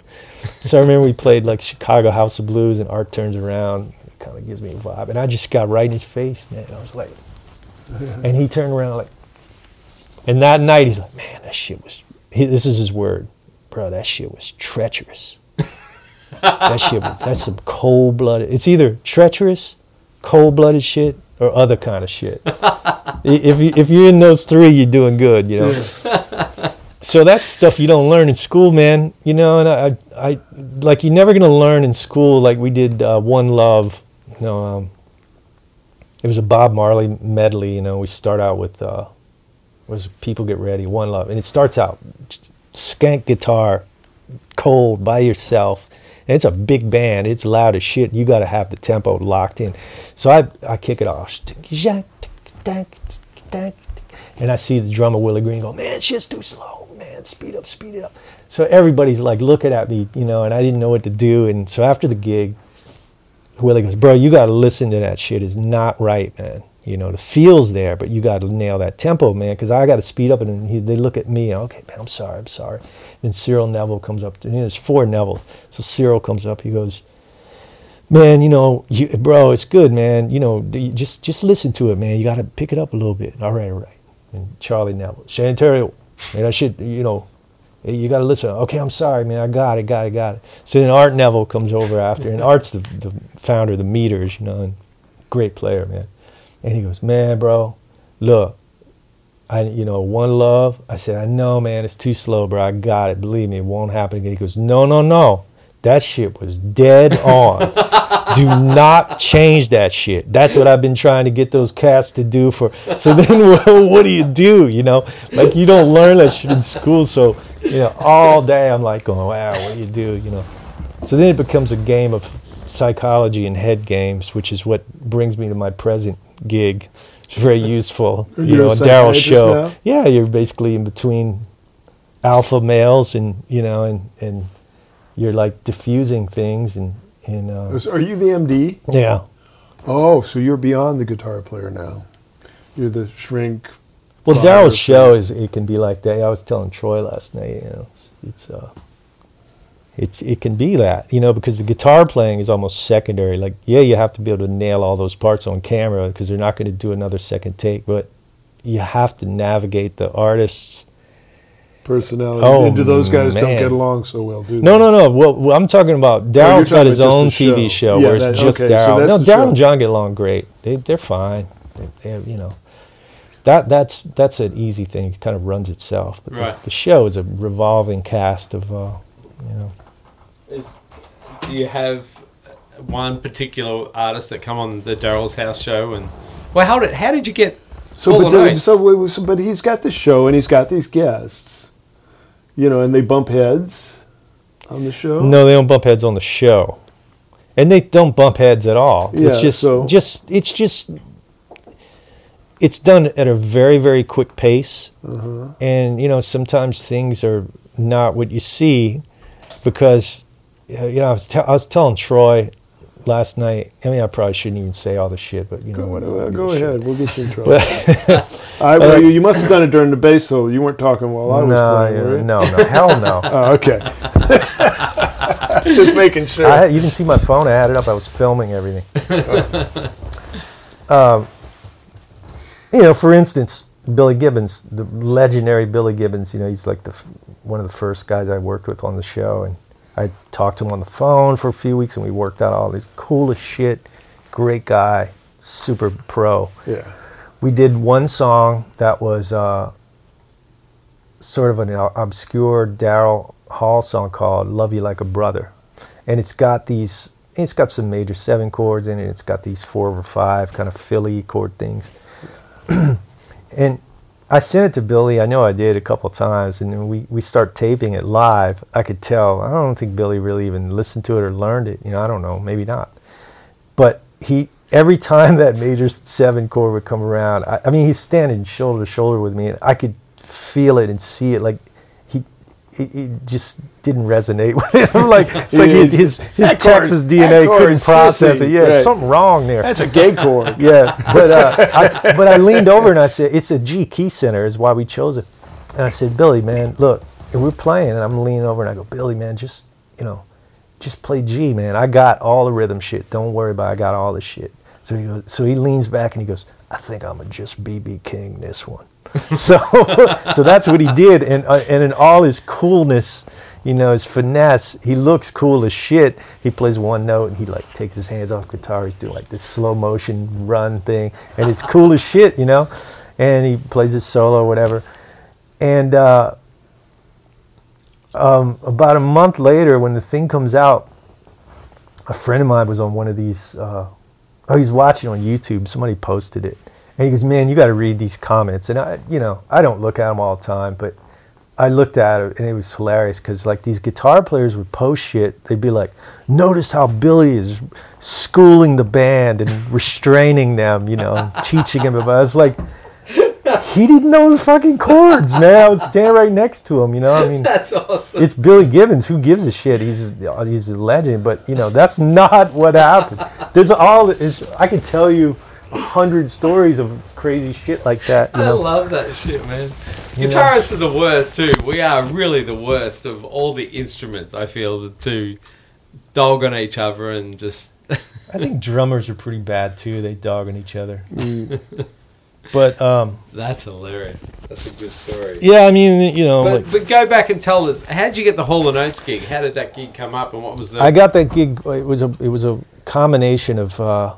So I remember we played like Chicago House of Blues, and Art turns around, kind of gives me a vibe, and I just got right in his face, man. I was like, and he turned around like. And that night, he's like, "Man, that shit was." He, this is his word, bro. That shit was treacherous. that shit, was, that's some cold-blooded. It's either treacherous, cold-blooded shit, or other kind of shit. If you, if you're in those three, you're doing good, you know. so that's stuff you don't learn in school, man. You know, and I, I, I like you're never gonna learn in school. Like we did uh, One Love. Know, um, it was a Bob Marley medley. You know, we start out with. Uh, was people get ready one love and it starts out skank guitar cold by yourself. And it's a big band. It's loud as shit. You got to have the tempo locked in. So I I kick it off. And I see the drummer Willie Green go, man, shit's too slow, man. Speed up, speed it up. So everybody's like looking at me, you know, and I didn't know what to do. And so after the gig, Willie goes, bro, you got to listen to that shit. It's not right, man. You know, the feel's there, but you got to nail that tempo, man, because I got to speed up. And he, they look at me, okay, man, I'm sorry, I'm sorry. Then Cyril Neville comes up. And there's four Neville. So Cyril comes up. He goes, man, you know, you, bro, it's good, man. You know, just just listen to it, man. You got to pick it up a little bit. All right, all right. And Charlie Neville, Shantario, man, I should, you know, you got to listen. Okay, I'm sorry, man. I got it, got it, got it. So then Art Neville comes over after, and Art's the, the founder of the Meters, you know, and great player, man. And he goes, man, bro, look, I, you know, one love. I said, I know, man, it's too slow, bro. I got it. Believe me, it won't happen again. He goes, no, no, no. That shit was dead on. do not change that shit. That's what I've been trying to get those cats to do for. So then, well, what do you do? You know, like you don't learn that shit in school. So you know, all day I'm like going, wow, what do you do? You know. So then it becomes a game of psychology and head games, which is what brings me to my present gig. It's very useful. you know, Daryl show. now? Yeah, you're basically in between alpha males and you know and and you're like diffusing things and and uh, Are you the MD? yeah. Oh, so you're beyond the guitar player now. You're the shrink. Well, Daryl's show is it can be like that. I was telling Troy last night. You know, it's, it's uh, it's it can be that you know because the guitar playing is almost secondary. Like, yeah, you have to be able to nail all those parts on camera because they're not going to do another second take. But you have to navigate the artists. Personality. Oh, and do those guys don't get along so well, do they? No, no, no. Well, well, I'm talking about you're Daryl's talking got his own TV show. show, Yeah, where it's that- just okay, Daryl. that's no, Daryl and John get along great. They they're fine. They, they, you know, that that's that's an easy thing. It kind of runs itself. But Right. the, the show is a revolving cast of, uh, you know. Is, do you have one particular artist that come on the Daryl's House show and well, how did how did you get So, all but, the the- so, so, but he's got the show and he's got these guests, you know, and they bump heads on the show. No, they don't bump heads on the show, and they don't bump heads at all. Yeah, it's just so- just it's just it's done at a very very quick pace, Uh-huh. and you know sometimes things are not what you see because uh, you know I was te- I was telling Troy last night. I mean I probably shouldn't even say all the shit, but you know Go, what? well, go ahead. We'll get you in trouble. I, well, you, you must have done it during the bass solo. You weren't talking while I was no, playing, were no, no, hell no. Oh, okay. Just making sure. I had, you didn't see my phone. I had it up. I was filming everything. um, you know, for instance, Billy Gibbons, the legendary Billy Gibbons. You know, he's like the one of the first guys I worked with on the show, and I talked to him on the phone for a few weeks, and we worked out all this coolest shit. Great guy, super pro yeah. we did one song that was uh, sort of an obscure Daryl Hall song called "Love You Like a Brother," and it's got these. It's got some major seven chords in it. It's got these four over five kind of Philly chord things, and I sent it to Billy. I know I did a couple times, and we we start taping it live. I could tell. I don't think Billy really even listened to it or learned it. You know, I don't know. Maybe not but he every time that major seven chord would come around I, I mean he's standing shoulder to shoulder with me and i could feel it and see it like he it, it just didn't resonate with him like it's like his his texas chord- dna couldn't is process sissy. it yeah Right. something wrong there That's a gay chord. yeah, but uh, I, but I leaned over and I said, "It's a G key center, is why we chose it." And I said, "Billy, man, look, we're playing, and I'm leaning over and I go, Billy, man, just you know, just play G, man. I got all the rhythm shit. Don't worry about. It. I got all the shit." So he goes, so he leans back and he goes, "I think I'm gonna just BB King this one." so so that's what he did, and uh, and in all his coolness. You know, his finesse, he looks cool as shit. He plays one note and he like takes his hands off guitar. He's doing like this slow motion run thing. And it's cool as shit, you know? And he plays his solo, whatever. And uh, um, about a month later, when the thing comes out, a friend of mine was on one of these. Uh, oh, he's watching on YouTube. Somebody posted it, and he goes, "Man, you got to read these comments." And I, you know, I don't look at them all the time, but I looked at it and it was hilarious because like these guitar players would post shit. They'd be like, "Notice how Billy is schooling the band and restraining them, you know, and teaching them about." I was like, he didn't know the fucking chords, man. I was standing right next to him, you know. I mean, That's awesome. it's Billy Gibbons. Who gives a shit? He's a, he's a legend, but you know that's not what happened. There's all is I could tell you hundred stories of crazy shit like that. You I know, love that shit, man. You know? Guitarists are the worst too. We are really the worst of all the instruments. I feel to dog on each other and just. I think drummers are pretty bad too. They dog on each other. But um, That's hilarious. That's a good story. yeah, I mean, you know, But, like, but go back and tell us how'd you get the Hall and Oates gig? How did that gig come up, and what was the? I got that gig. It was a it was a combination of uh,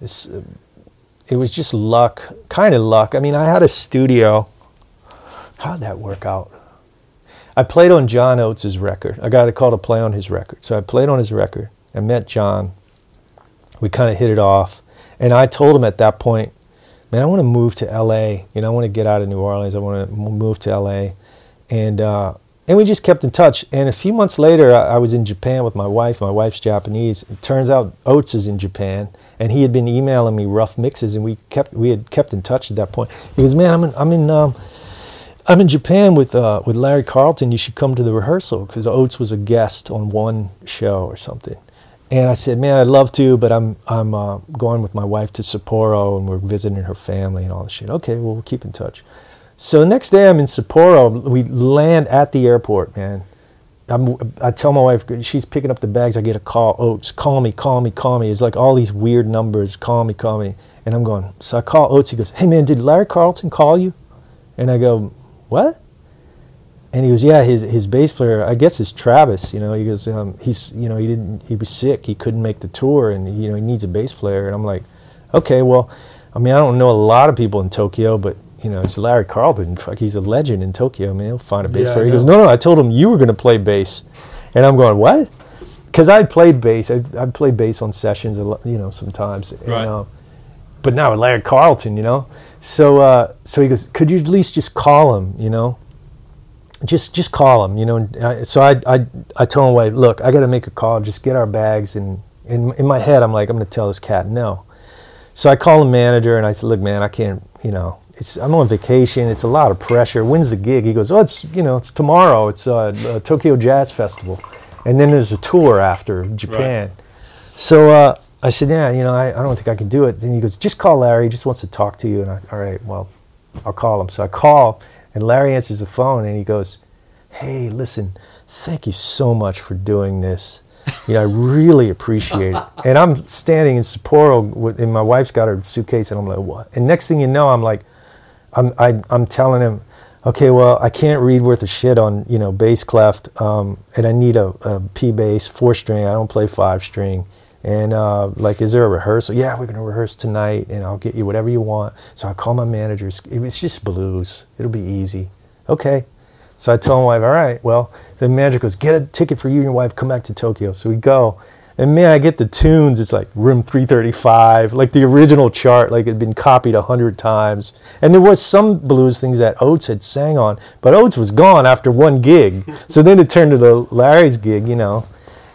this. Uh, it was just luck, kind of luck. I mean, I had a studio. How'd that work out? I played on John Oates' record. I got a call to play on his record, so I played on his record. I met John. We kind of hit it off, and I told him at that point, "Man, I want to move to L.A. You know, I want to get out of New Orleans. I want to move to L.A." And uh, and we just kept in touch. And a few months later, I, I was in Japan with my wife. My wife's Japanese. It turns out Oates is in Japan, and he had been emailing me rough mixes, and we kept we had kept in touch at that point. He goes, "Man, I'm in I'm in um, I'm in Japan with uh, with Larry Carlton. You should come to the rehearsal because Oates was a guest on one show or something." And I said, "Man, I'd love to, but I'm I'm uh, going with my wife to Sapporo, and we're visiting her family and all this shit." Okay, well, we'll keep in touch. So next day I'm in Sapporo. We land at the airport, man. I'm, I tell my wife, she's picking up the bags. I get a call, Oates, call me, call me, call me. It's like all these weird numbers, call me, call me. And I'm going, so I call Oates. He goes, hey man, did Larry Carlton call you? And I go, what? And he goes, yeah, his his bass player, I guess is Travis. You know, he goes, um, he's, you know, he didn't, he was sick, he couldn't make the tour, and you know, he needs a bass player. And I'm like, okay, well, I mean, I don't know a lot of people in Tokyo, but you know, it's Larry Carlton. Fuck, he's a legend in Tokyo. I mean, he'll find a bass Yeah, player. He goes, no, no, I told him you were going to play bass, and I'm going, what? Because I played bass. I I played bass on sessions, you know, sometimes. and, Right. uh, but now with Larry Carlton, you know. So uh, so he goes, could you at least just call him, you know? Just just call him, you know. And I, so I I I told him, wait, look, I got to make a call. Just get our bags. And in in my head, I'm like, I'm going to tell this cat no. So I call the manager and I said, look, man, I can't, you know, it's I'm on vacation. It's a lot of pressure. When's the gig? He goes, oh, it's you know, it's tomorrow. It's uh, uh, Tokyo Jazz Festival, and then there's a tour after Japan. So uh, I said, yeah, you know, I, I don't think I can do it. And he goes, just call Larry. He just wants to talk to you. And I, all right, well, I'll call him. So I call, and Larry answers the phone, and he goes, hey, listen, thank you so much for doing this. You know, I really appreciate it. And I'm standing in Sapporo, with, and my wife's got her suitcase, and I'm like, what? And next thing you know, I'm like, I'm I, I'm telling him, okay, well, I can't read worth a shit on you know bass clef, um, and I need a, a P bass four string. I don't play five string. And uh, like, is there a rehearsal? Yeah, we're gonna rehearse tonight, and I'll get you whatever you want. So I call my managers. It's just blues. It'll be easy. Okay. So I tell my wife, all right, well, the manager goes, get a ticket for you and your wife, come back to Tokyo. So we go. And man, I get the tunes. It's like room 335, like the original chart, like it had been copied a hundred times. And there was some blues things that Oates had sang on, but Oates was gone after one gig. so then it turned to the Larry's gig, you know.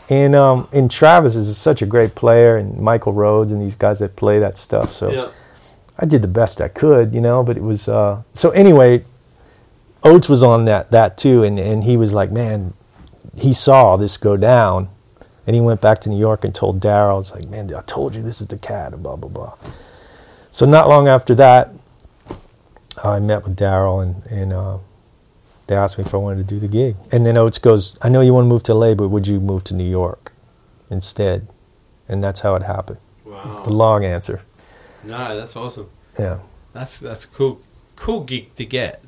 And um, and Travis is such a great player, and Michael Rhodes and these guys that play that stuff. So Yeah. I did the best I could, you know, but it was uh, so anyway. Oates was on that that too, and and he was like, man, he saw this go down, and he went back to New York and told Daryl, it's like, man, I told you this is the cat, and blah blah blah. So not long after that, I met with Daryl, and and uh, they asked me if I wanted to do the gig, and then Oates goes, I know you want to move to LA, but would you move to New York instead? And that's how it happened. Wow. The long answer, No, that's awesome. yeah. That's that's a cool cool gig to get.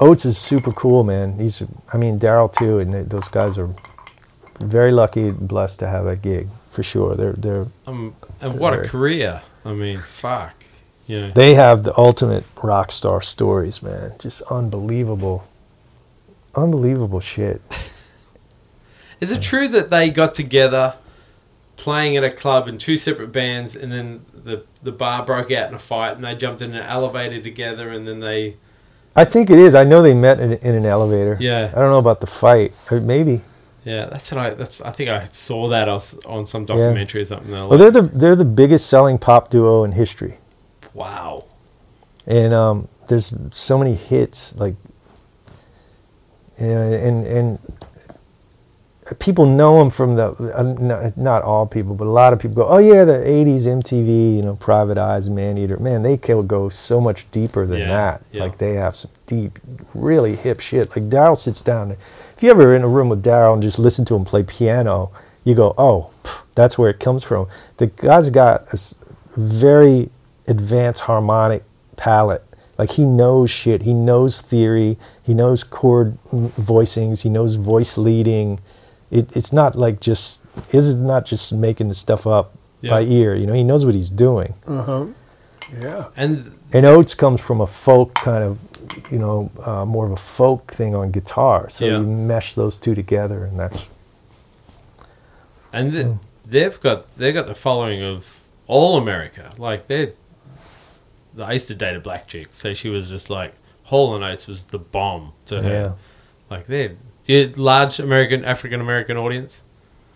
Oates is super cool, man. He's, I mean, Daryl too, and they, those guys are very lucky and blessed to have a gig for sure. They're they're Um, and what a career. I mean, fuck. Yeah. they have the ultimate rock star stories, man. Just unbelievable, unbelievable shit. Is it true that they got together playing at a club in two separate bands and then the the bar broke out in a fight and they jumped in an elevator together and then they I think it is. I know they met in, in an elevator. Yeah. I don't know about the fight. Maybe. Yeah, that's what I. That's I think I saw that on, on some documentary or something. Well, like, they're the they're the biggest selling pop duo in history, wow. and um, there's so many hits like, and and, and people know them from the uh, not, not all people, but a lot of people go, oh yeah, the '80s MTV, you know, Private Eyes, Man Eater. Man, they can go so much deeper than Yeah, that. yeah. Like they have some deep, really hip shit. Like Daryl sits down. If you ever in a room with Daryl and just listen to him play piano, you go, oh, pff, that's where it comes from. The guy's got a very advanced harmonic palette. Like he knows shit. He knows theory. He knows chord mm, voicings. He knows voice leading. It, it's not like just is not just making the stuff up by ear. You know, he knows what he's doing. Uh huh. Yeah. And And Oates comes from a folk kind of, you know, uh, more of a folk thing on guitar. So Yeah. you mesh those two together, and that's and th- they've got they got the following of all America. Like they, I used to date a black chick, so she was just like Hall and Oates was the bomb to her. yeah. Like they're you large American African American audience.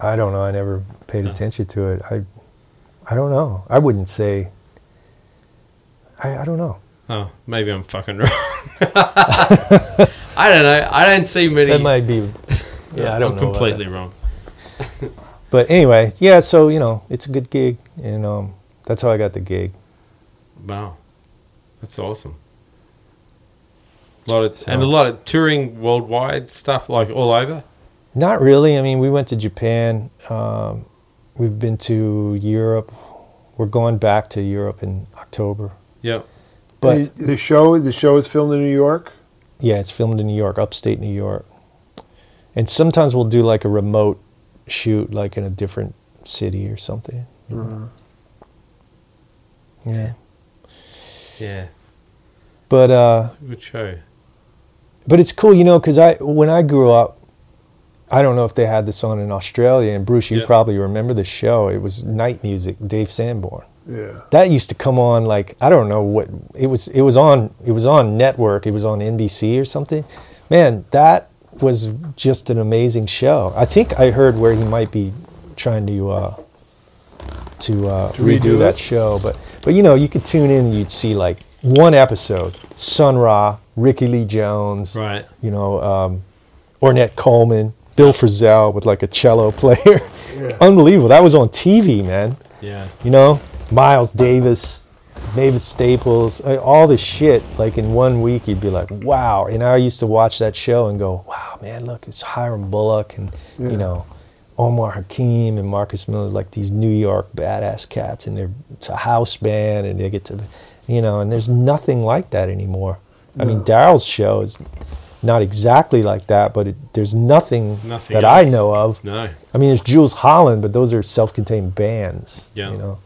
I don't know. I never paid No. attention to it. I, I don't know. I wouldn't say. I, I don't know. Oh, maybe I'm fucking wrong. I don't know. I don't see many. That might be. Yeah, I don't I'm know. completely wrong. But anyway, yeah. So you know, it's a good gig, and um, that's how I got the gig. Wow, that's awesome. A lot of So- and a lot of touring worldwide stuff, like all over. Not really. I mean, we went to Japan. Um, we've been to Europe. We're going back to Europe in October. Yep. But the, the show, the show is filmed in New York. yeah, it's filmed in New York, upstate New York. And sometimes we'll do like a remote shoot, like in a different city or something. Uh, Yeah. Yeah. But uh, good show. but it's cool, you know, because I when I grew up, I don't know if they had this on in Australia. And Bruce, you Yeah. probably remember the show. It was night music. Dave Sanborn. Yeah. that used to come on like I don't know what it was. It was on. It was on network. It was on NBC or something. Man, that was just an amazing show. I think I heard where he might be trying to uh, to, uh, To redo, redo that it? show, but but you know you could tune in. You'd see like one episode: Sun Ra, Rickie Lee Jones, Right. you know, um, Ornette Coleman, Bill Frisell with like a cello player. Yeah. Unbelievable. That was on TV, man Yeah. you know, Miles Davis, Mavis Staples, all this shit. Like in one week, you'd be like, wow. And I used to watch that show and go, wow, man, look, it's Hiram Bullock and, Yeah. you know, Omar Hakim and Marcus Miller, like these New York badass cats. And they're, it's a house band and they get to, you know, and there's nothing like that anymore. I mean, Daryl's show is not exactly like that, but it, there's nothing, Nothing that I know of No. I mean, there's Jools Holland, but those are self-contained bands. Yeah. You know.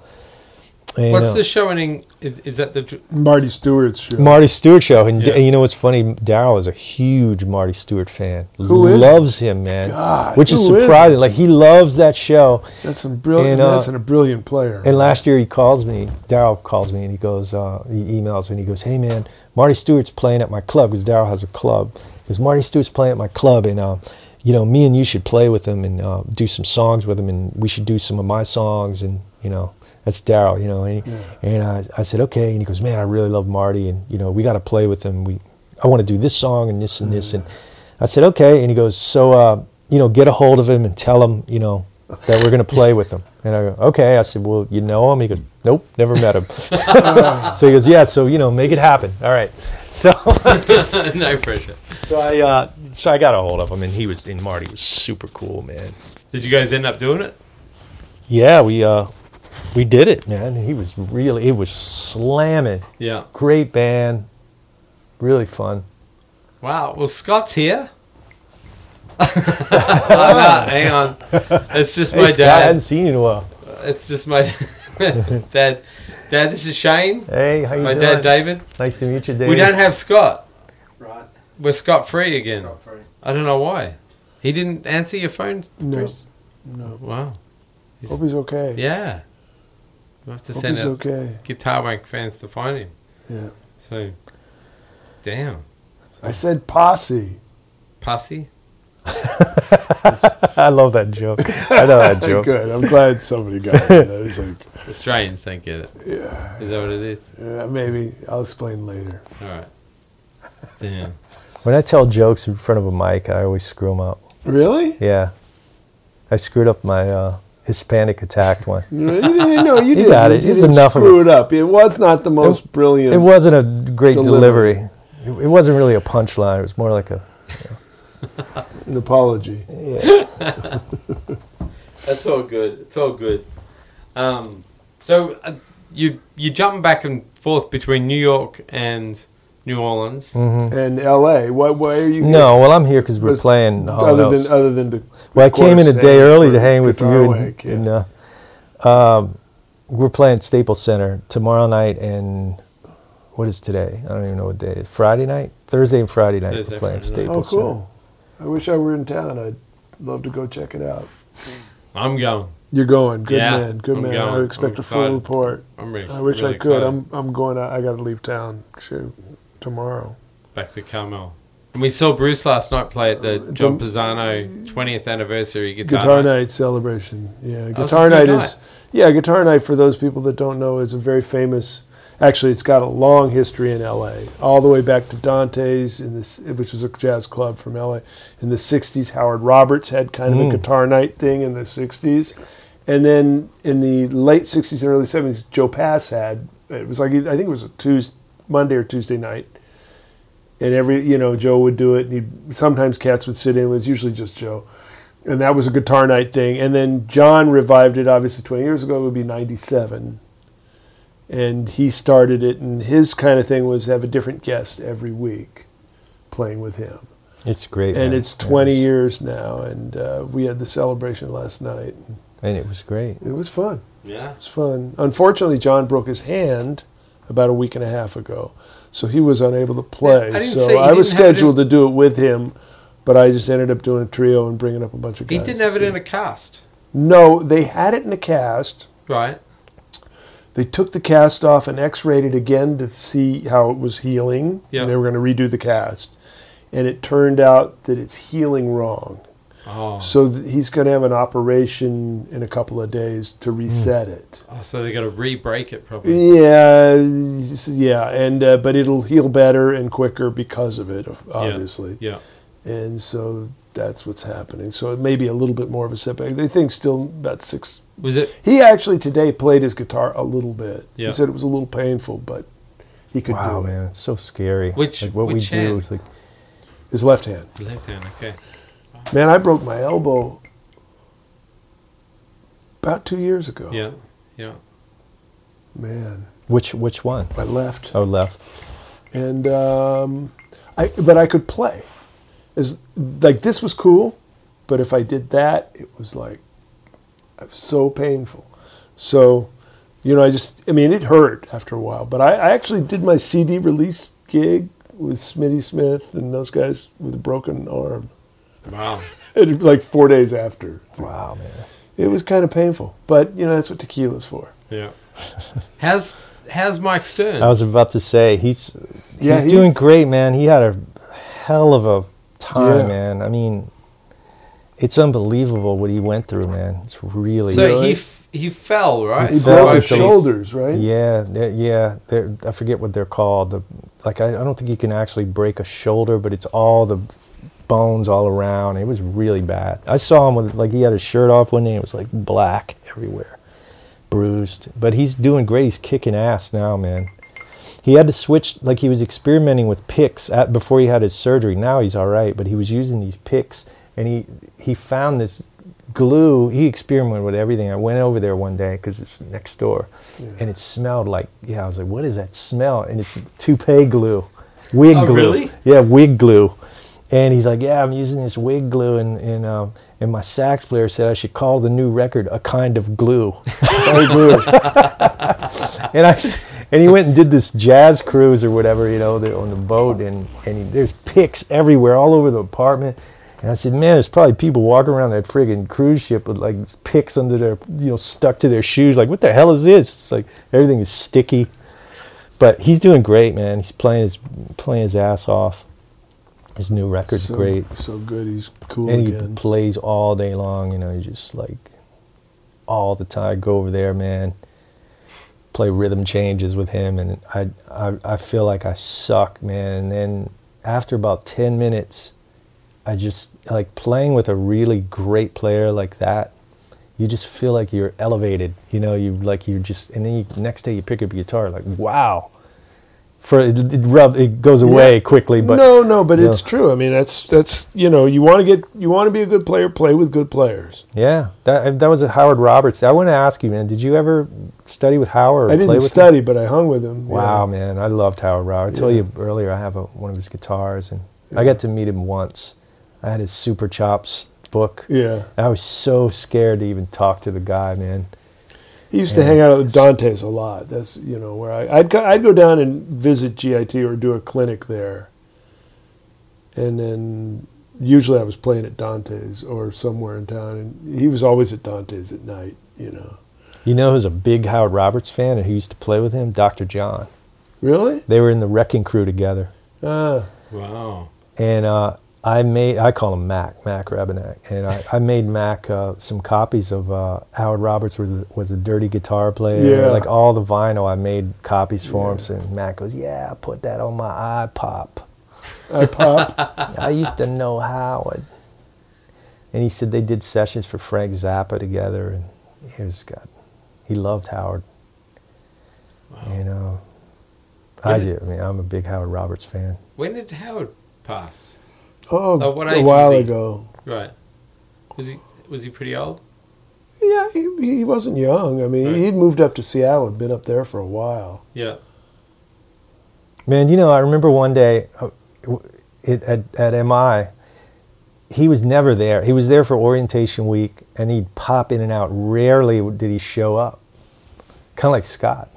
And, What's uh, the show in? Is, is that the? Marty Stuart's show. Marty Stuart show? And, Yeah. and you know what's funny? Daryl is a huge Marty Stuart fan. Who isn't? loves him, man. God, which is surprising. isn't? Like he loves that show. that's some brilliant. And, uh, that's a brilliant player. And last year he calls me. Daryl calls me and he goes, uh, he emails me and he goes, "Hey man, Marty Stuart's playing at my club because Daryl has a club. Because Marty Stuart's playing at my club and." Uh, you know, me and you should play with him and uh, do some songs with him, and we should do some of my songs, and you know, that's Daryl, you know. And, he- Yeah. and I, I said, okay, and he goes, man, I really love Marty, and you know, we got to play with him. We, I want to do this song and this and this, and I said, okay, and he goes, so, uh, you know, get a hold of him and tell him, you know, that we're gonna play with him. And I go, okay. I said, well, you know him? He goes, nope, never met him. so he goes, yeah, so you know, make it happen. All right. So. no pressure. So I uh, so I got a hold of him, and he was and Marty was super cool, man. Did you guys end up doing it? Yeah, we uh, we did it, man. He was really it was slamming. Yeah. Great band, really fun. Wow. Well, Scott's here. oh, no, hang on. It's just my Hey, Scott, I hadn't seen you in a while. It's just my dad. Dad, this is Shane. Hey, how you My doing? dad, David. Nice to meet you, David. We don't have Scott. Right. We're Scott free again. Not free. I don't know why. He didn't answer your phone, No. Bruce? no. Wow. Hope he's okay. Yeah. We'll have to Hope send he's out okay. Guitar Wank fans to find him. Yeah. So, damn. I said posse. Posse? I love that joke. I know that joke. Good. I'm glad somebody got it. I was like, Australians don't get it. yeah, Is that what it is? yeah, maybe I'll explain later. All right. Damn. When I tell jokes in front of a mic, I always screw them up. Really? Yeah. I screwed up my uh, Hispanic attacked one. No, you didn't. No, you, You didn't. got it. You It's didn't enough of screw it. it up. It was not the most brilliant. It wasn't a great Delivery. delivery. It, it wasn't really a punchline. It was more like a an apology. yeah. That's all good. It's all good. Um, so uh, you you jumping back and forth between New York and New Orleans. Mhm. And L.A. Why? Why are you? No, well, I'm here because we're playing. Other Notes. than other than to. well, I came in a day early to hang with you. And, Week, yeah. and, uh, um, we're playing Staples Center tomorrow night and what is today? I don't even know what day it is. Friday night, Thursday and Friday night. Thursday, we're playing Friday night. oh, Staples Center. cool. I wish I were in town. I'd love to go check it out. I'm going. You're going. Good Yeah, man. Good I'm man. going. I expect I'm a full report. I'm really. I wish really I could. excited. I'm I'm going. Out, I got to leave town. Shoot, tomorrow. back to Carmel. And we saw Bruce last night play at the Uh, John Pisano 20th anniversary guitar, Guitar night. night celebration. Yeah, guitar a good night night. is yeah, guitar night for those people that don't know is a very famous. Actually, it's got a long history in L.A. All the way back to Dante's in this, which was a jazz club from L.A. In the '60s, Howard Roberts had kind of a Mm. guitar night thing in the '60s, and then in the late '60s and early '70s, Joe Pass had. It was like I think it was a Tuesday, Monday or Tuesday night, and every you know Joe would do it, and he'd, sometimes cats would sit in. It was usually just Joe, and that was a guitar night thing. And then John revived it, obviously twenty years ago. It would be '97, and he started it. And his kind of thing was have a different guest every week, playing with him. It's great. And man. it's 20 It was- years now, and uh, we had the celebration last night. And it was great. It was fun. Yeah. It was fun. Unfortunately, John broke his hand about a week and a half ago, so he was unable to play. Yeah, I so I was scheduled to do it with him, but I just ended up doing a trio and bringing up a bunch of guys. He didn't have it in a cast, No, they had it in a cast. right? They took the cast off and X-rayed it again to see how it was healing. Yeah. And they were going to redo the cast, and it turned out that it's healing wrong. Oh. So th- he's going to have an operation in a couple of days to reset it. Oh, so they got to re-break it probably. Yeah, yeah, and uh, but it'll heal better and quicker because of it, obviously. Yeah. And so that's what's happening. So it may be a little bit more of a setback. They think still about six. Was it? He actually today played his guitar a little bit. Yeah. He said it was a little painful, but he could Wow, do it. man, it's so scary. Which- like what we which do, hand? it's like His left hand. Left hand. Okay. Man, I broke my elbow about two years ago. Yeah. Yeah. Man, which which one? my left. Oh, left. and um, I but I could play. Is like this was cool, but if I did that, it was like it was so painful. So, you know, I just I mean it hurt after a while. But I, I actually did my CD release gig with Smitty Smith and those guys with a broken arm. Wow. It, like four days after, Wow, man. it was kind of painful. But you know that's what tequila's for. Yeah. how's How's Mike Stern? I was about to say he's Yeah, he's, doing great, man. He had a hell of a time, Yeah. man. I mean, it's unbelievable what he went through, man. It's really so really? he f- he fell right. He fell broke his shoulders, right? Yeah, they're- yeah. They're, I forget what they're called. The, like I, I don't think you can actually break a shoulder, but it's all the bones all around. It was really bad. I saw him with like he had his shirt off one day. It was like black everywhere, bruised. But he's doing great. He's kicking ass now, man. He had to switch. Like he was experimenting with picks at, before he had his surgery. Now he's all right, but he was using these picks, and he he found this glue. He experimented with everything. I went over there one day because it's next door, and it smelled like yeah. I was like, what is that smell? And it's toupee glue, wig Oh, glue. really? Yeah, wig glue. And he's like, yeah, I'm using this wig glue, and and um, and my sax player said I should call the new record a kind of glue. And I and he went and did this jazz cruise or whatever, you know, on the boat, and and he, there's picks everywhere, all over the apartment. And I said, man, there's probably people walking around that friggin' cruise ship with like picks under their, you know, stuck to their shoes. Like, what the hell is this? It's like everything is sticky. But he's doing great, man. He's playing his playing his ass off. His new record's so, great. So good. He's cool and he again. plays all day long. You know, he just like all the time. Go over there, man. Play rhythm changes with him, and I, I, I feel like I suck, man. And then after about ten minutes, I just like playing with a really great player like that. You just feel like you're elevated. You know, you like you just, and then you, next day you pick up your guitar, like wow. For it, it rub, it goes away Yeah. quickly, but no, no, but Yeah. it's true. I mean, that's that's you know, you want to get you want to be a good player, play with good players. Yeah, that that was a Howard Roberts. I want to ask you, man. Did you ever study with Howard? Or I didn't study, but I hung with him. Him? Wow, yeah. man, I loved Howard Roberts. I told Yeah. you earlier, I have a, one of his guitars, and I got to meet him once. I had his Super Chops book. Yeah, I was so scared to even talk to the guy, man. He used to hang out with Dante's a lot. That's you know where I I'd go, I'd go down and visit GIT or do a clinic there, and then usually I was playing at Dante's or somewhere in town, and he was always at Dante's at night. You know, You know who's a big Howard Roberts fan and who used to play with him? Dr. John. really? They were in the Wrecking Crew together. Ah, Wow. and uh, I made I call him Mac Mac Rebennack, and I, I made Mac uh, some copies of uh, Howard Roberts was a, was a dirty guitar player, Yeah. like all the vinyl. I made copies for him, so Mac goes, "Yeah, I put that on my iPop." I pop. I used to know Howard, and he said they did sessions for Frank Zappa together, and he was got he loved Howard. Wow. You know, I Really? do. I mean, I'm a big Howard Roberts fan. When did Howard pass? Oh, Oh, what a while was he? ago. Right. Was he was he pretty old? Yeah, he, he wasn't young. I mean, Right. he'd moved up to Seattle, had been up there for a while. Yeah. Man, you know, I remember one day uh, it, at, at MI, he was never there. He was there for orientation week, and he'd pop in and out. Rarely did he show up. Kind of like Scott.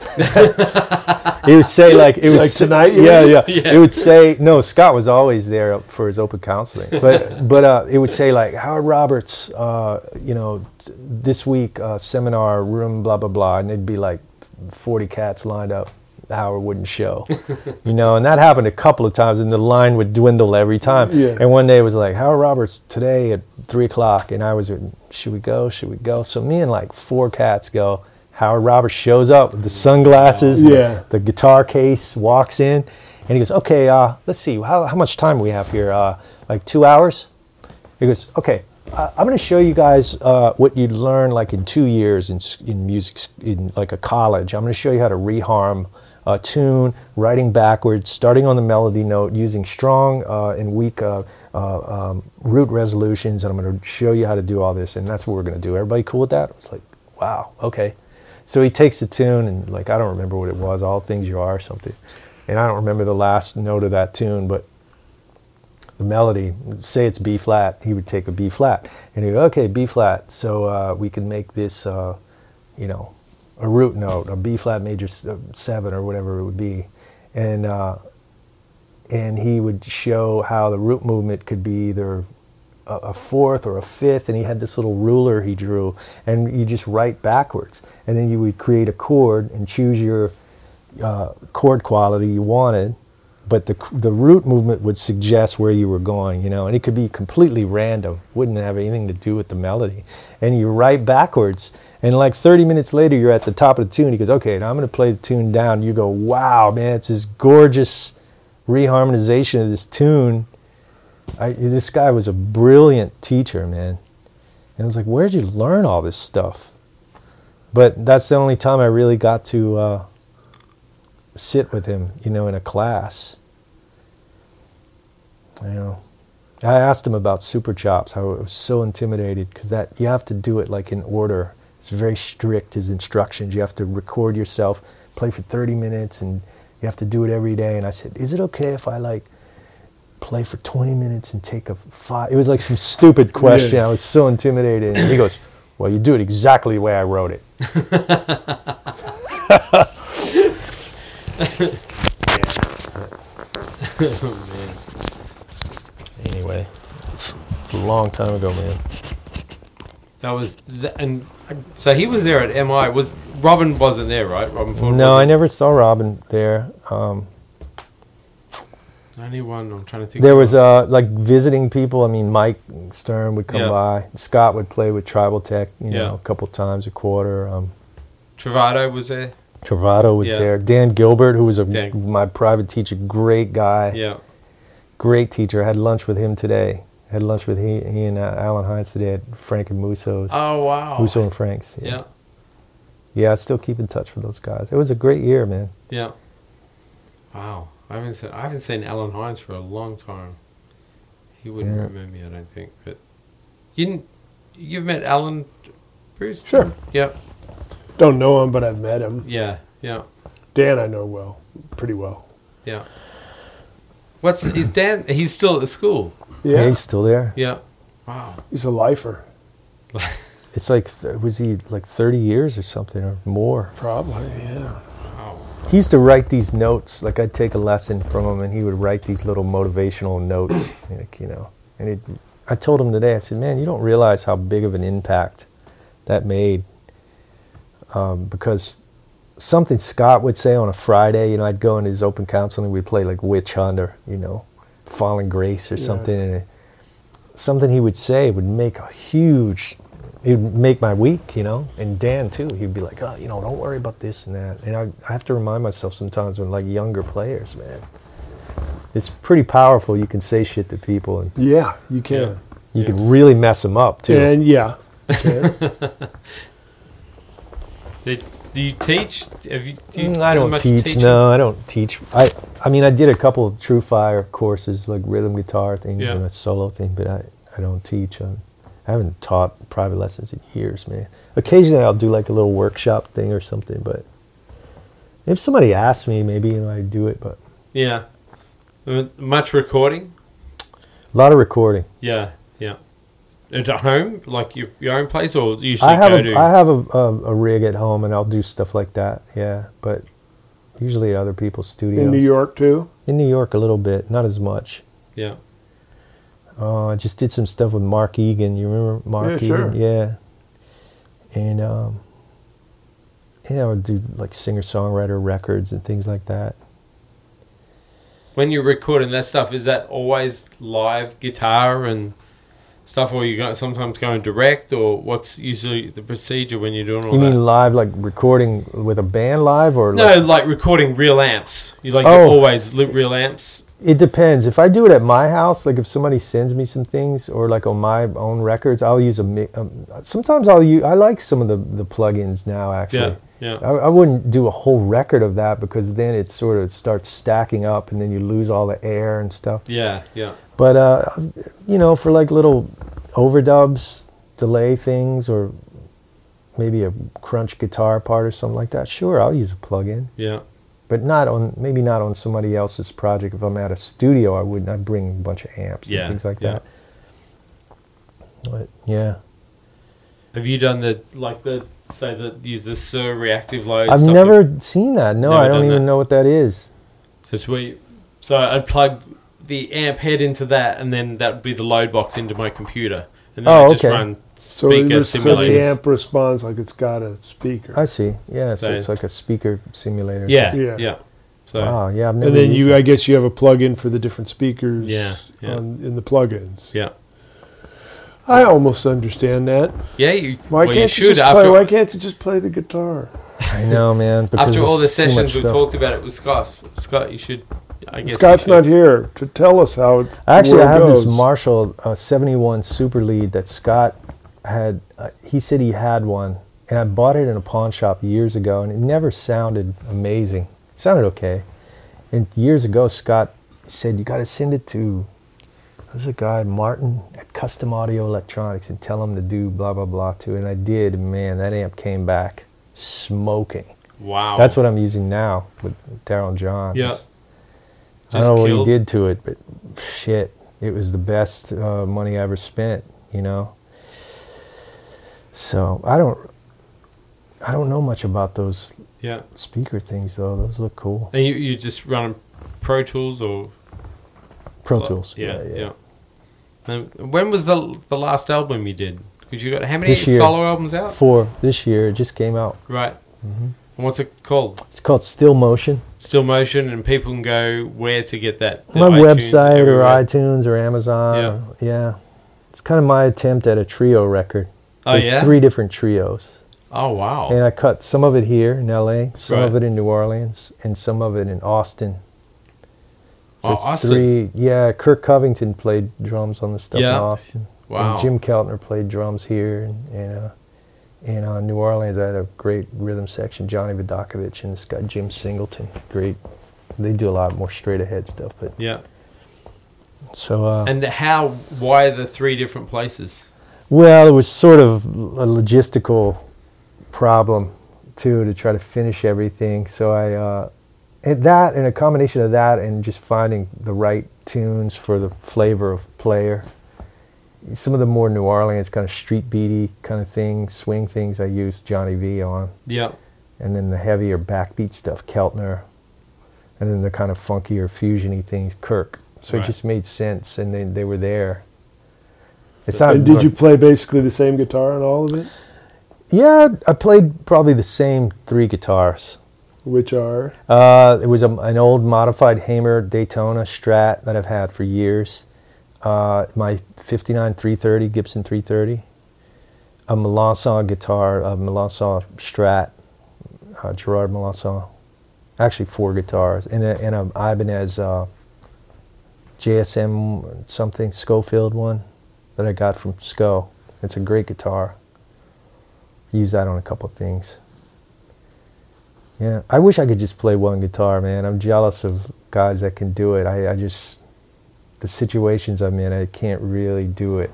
he would say like it was Like tonight, Yeah, yeah, Yeah. It would say no. Scott was always there for his open counseling, but but uh, it would say like Howard Roberts, uh, you know, t- this week uh, seminar room blah blah blah, and it'd be like forty cats lined up. Howard wouldn't show, you know, and that happened a couple of times, and the line would dwindle every time. Yeah. And one day it was like Howard Roberts today at three o'clock, and I was, should we go? Should we go? So me and like four cats go. Howard Roberts shows up with the sunglasses, the- Yeah. the, guitar case, walks in, and he goes, "Okay, uh, let's see, how, how much time we have here? Uh, like two hours?" He goes, "Okay, uh, I'm going to show you guys uh, what you'd learn like in two years in in music, in like a college. I'm going to show you how to reharm a tune, writing backwards, starting on the melody note, using strong uh, and weak uh, uh, um, root resolutions, and I'm going to show you how to do all this. And that's what we're going to do. Everybody cool with that? It's like, wow, okay. So he takes the tune and like I don't remember what it was, All Things You Are or something. And I don't remember the last note of that tune, but the melody, say it's B flat, he would take a B flat. And he'd go, okay, B flat. So uh, we can make this, uh, you know, a root note, a B flat major uh, seven or whatever it would be. And, uh, and he would show how the root movement could be either a, a fourth or a fifth, and he had this little ruler he drew, and you just write backwards, and then you would create a chord and choose your uh, chord quality you wanted, but the the root movement would suggest where you were going, you know, and it could be completely random, wouldn't have anything to do with the melody, and you write backwards, and like 30 minutes later you're at the top of the tune. He goes, okay, now I'm going to play the tune down. You go, wow, man, it's this gorgeous reharmonization of this tune. I, this guy was a brilliant teacher, man. And I was like, where'd you learn all this stuff? But that's the only time I really got to uh, sit with him, you know, in a class. You know, I asked him about super chops. How I was so intimidated because that you have to do it like in order. It's very strict. His instructions. You have to record yourself, play for 30 minutes, and you have to do it every day. And I said, is it okay if I like play for 20 minutes and take a five? It was like some stupid question. Yeah. I was so intimidated. And he goes, well, you do it exactly the way I wrote it. oh man. Anyway, it's, a long time ago, man. That was th- and so he was there at MI. Was Robben wasn't there, right? Robben Ford. No, I wasn't? never saw Robben there. Um, Only one. I'm trying to think. There was uh like visiting people. I mean, Mike Stern would come Yeah. by. Scott would play with Tribal Tech, you Yeah. know, a couple times a quarter. Um, Travado was there. Travado was Yeah. there. Dan Gilbert, who was a Dan. my private teacher, great guy, Yeah. great teacher. I had lunch with him today. had lunch with he, he and uh, Allen Hinds today at Frank and Musso's. Oh wow. Musso and Frank's. Yeah. Yeah, I still keep in touch with those guys. It was a great year, man. Yeah. Wow. I haven't seen I haven't seen Allen Hinds for a long time. He wouldn't Yeah. remember me, I don't think. But you didn't, you've met Allen Bruce? Sure. Yep. Don't know him, but I've met him. Yeah. Yeah. Dan, I know well, pretty well. Yeah. What's is Dan? He's still at the school. Yeah, he's still there. Yeah. Wow. he's a lifer, It's like, th- was he like 30 years or something or more? probably. Yeah. He used to write these notes. Like I'd take a lesson from him, and he would write these little motivational notes. like, you know, and it, I told him today. I said, "Man, you don't realize how big of an impact that made." Um, because something Scott would say on a Friday, you know, I'd go in his open counseling. We'd play like Witch Hunt or you know, Fallen Grace or Yeah. something, and it, something he would say would make a huge it would make my week, you know. And Dan too, he'd be like, "Oh, you know, don't worry about this and that." And I, I have to remind myself sometimes when like younger players, man, it's pretty powerful. You can say shit to people, and Yeah, you can. Yeah. you can really mess them up too. And yeah, you can. Do, do you teach? Have you, do you Mm, I do don't teach. teaching? No, I don't teach. I, I mean, I did a couple of TrueFire courses, like rhythm guitar things Yeah. and a solo thing, but I, I don't teach. Um, I haven't taught private lessons in years, man. Occasionally, I'll do like a little workshop thing or something, but if somebody asks me, maybe you know I do it. But Yeah. Uh, Much recording? a lot of recording. Yeah. Yeah. At home, like your, your own place, or usually I have go a, to? I have a, a, a rig at home, and I'll do stuff like that. Yeah, but usually other people's studios. in New York too. In New York, a little bit, not as much. yeah. Uh, I just did some stuff with Mark Egan. You remember Mark Yeah, Egan? sure. Yeah. And um, yeah, I would do like singer songwriter records and things like that. When you're recording that stuff, is that always live guitar and stuff, or you go, sometimes going direct, or what's usually the procedure when you're doing all you that? mean live, like recording with a band live, or no, like, like recording real amps. You like Oh. always li- real amps. It depends. If I do it at my house, like if somebody sends me some things, or like on my own records, I'll use a. mi- Um, sometimes I'll use. I like some of the the plugins now. Actually, Yeah, yeah, I, I wouldn't do a whole record of that because then it sort of starts stacking up, and then you lose all the air and stuff. yeah, yeah. But uh, you know, for like little overdubs, delay things, or maybe a crunch guitar part or something like that, sure, I'll use a plug-in. yeah. But not on maybe not on somebody else's project. If I'm at a studio, I wouldn't. I'd bring a bunch of amps Yeah, and things like yeah. that. But yeah, Have you done the like the say the use the Suhr reactive load? I've never like- seen that. No, I don't even that. know what that is. so sweet. So I'd plug the amp head into that, and then that would be the load box into my computer, and then Oh, I just okay. run So, it speaker res- so the amp responds like it's got a speaker. I see. Yeah, so So- it's like a speaker simulator. Yeah, Yeah. yeah, So Wow. Yeah, I've never. and then you, it. I guess you have a plug-in for the different speakers. Yeah, yeah. On, in the plugins. yeah, I almost understand that. yeah. You, Why well, can't you you, just after play? Why can't you just play the guitar? I know, man. after all the there's too sessions we stuff. talked about it with Scott. Scott, you should. I guess Scott's should. not here to tell us how it's. Actually, I world have this. Marshall uh, 71 Super Lead that Scott had. Uh, he said he had one, and I bought it in a pawn shop years ago, and it never sounded amazing. It sounded okay. And years ago, Scott said, You got to send it to. There's a guy, Martin, at Custom Audio Electronics, and tell him to do blah, blah, blah to it. And I did, man, that amp came back smoking. Wow. That's what I'm using now with Daryl John. Yeah. I don't know what he did to it, but shit, it was the best uh, money I ever spent. You know. So I don't, I don't know much about those Yeah. speaker things though. Those look cool. And you you just run Pro Tools or Pro Tools. Yeah, yeah. Um, when was the the last album you did? Because you got how many year. solo albums out? Four this year. It just came out. Right. Mhm. And what's it called? It's called Still Motion. Still motion, and people can go where to get that? My website or iTunes or Amazon. Yeah. or- yeah. It's kind of my attempt at a trio record. Oh There's yeah. three different trios. Oh wow. And I cut some of it here in LA, some of it in New Orleans, and some of it in Austin. So Oh, Austin. Three, yeah, Kirk Covington played drums on the stuff Yeah. in Austin. Wow. And Jim Keltner played drums here. And, and uh, in uh, New Orleans, I had a great rhythm section, Johnny Vidacovich and this guy, Jim Singleton. Great. They do a lot more straight ahead stuff. But Yeah. so, uh, And how? Why the three different places? Well, it was sort of a logistical problem too to try to finish everything. So I uh, and that and a combination of that and just finding the right tunes for the flavor of player. Some of the more New Orleans kind of street beaty kind of things, swing things, I used Johnny V on, Yeah. and then the heavier backbeat stuff, Keltner, and then the kind of funkier fusiony things, Kirk. So Right. it just made sense, and they they were there. It's And did you play basically the same guitar on all of it? Yeah, I played probably the same three guitars. Which are Uh, it was a, an old modified Hamer Daytona Strat that I've had for years. Uh, my 59 330 Gibson 330. A Melanson guitar, a Melanson Strat, uh, Gerard Melanson. Actually, four guitars. And a, and a Ibanez uh, JSM something, Scofield one that I got from Sco. It's a great guitar. Use that on a couple of things. Yeah, I wish I could just play one guitar, man. I'm jealous of guys that can do it. I, I just, the situations I'm in, I can't really do it.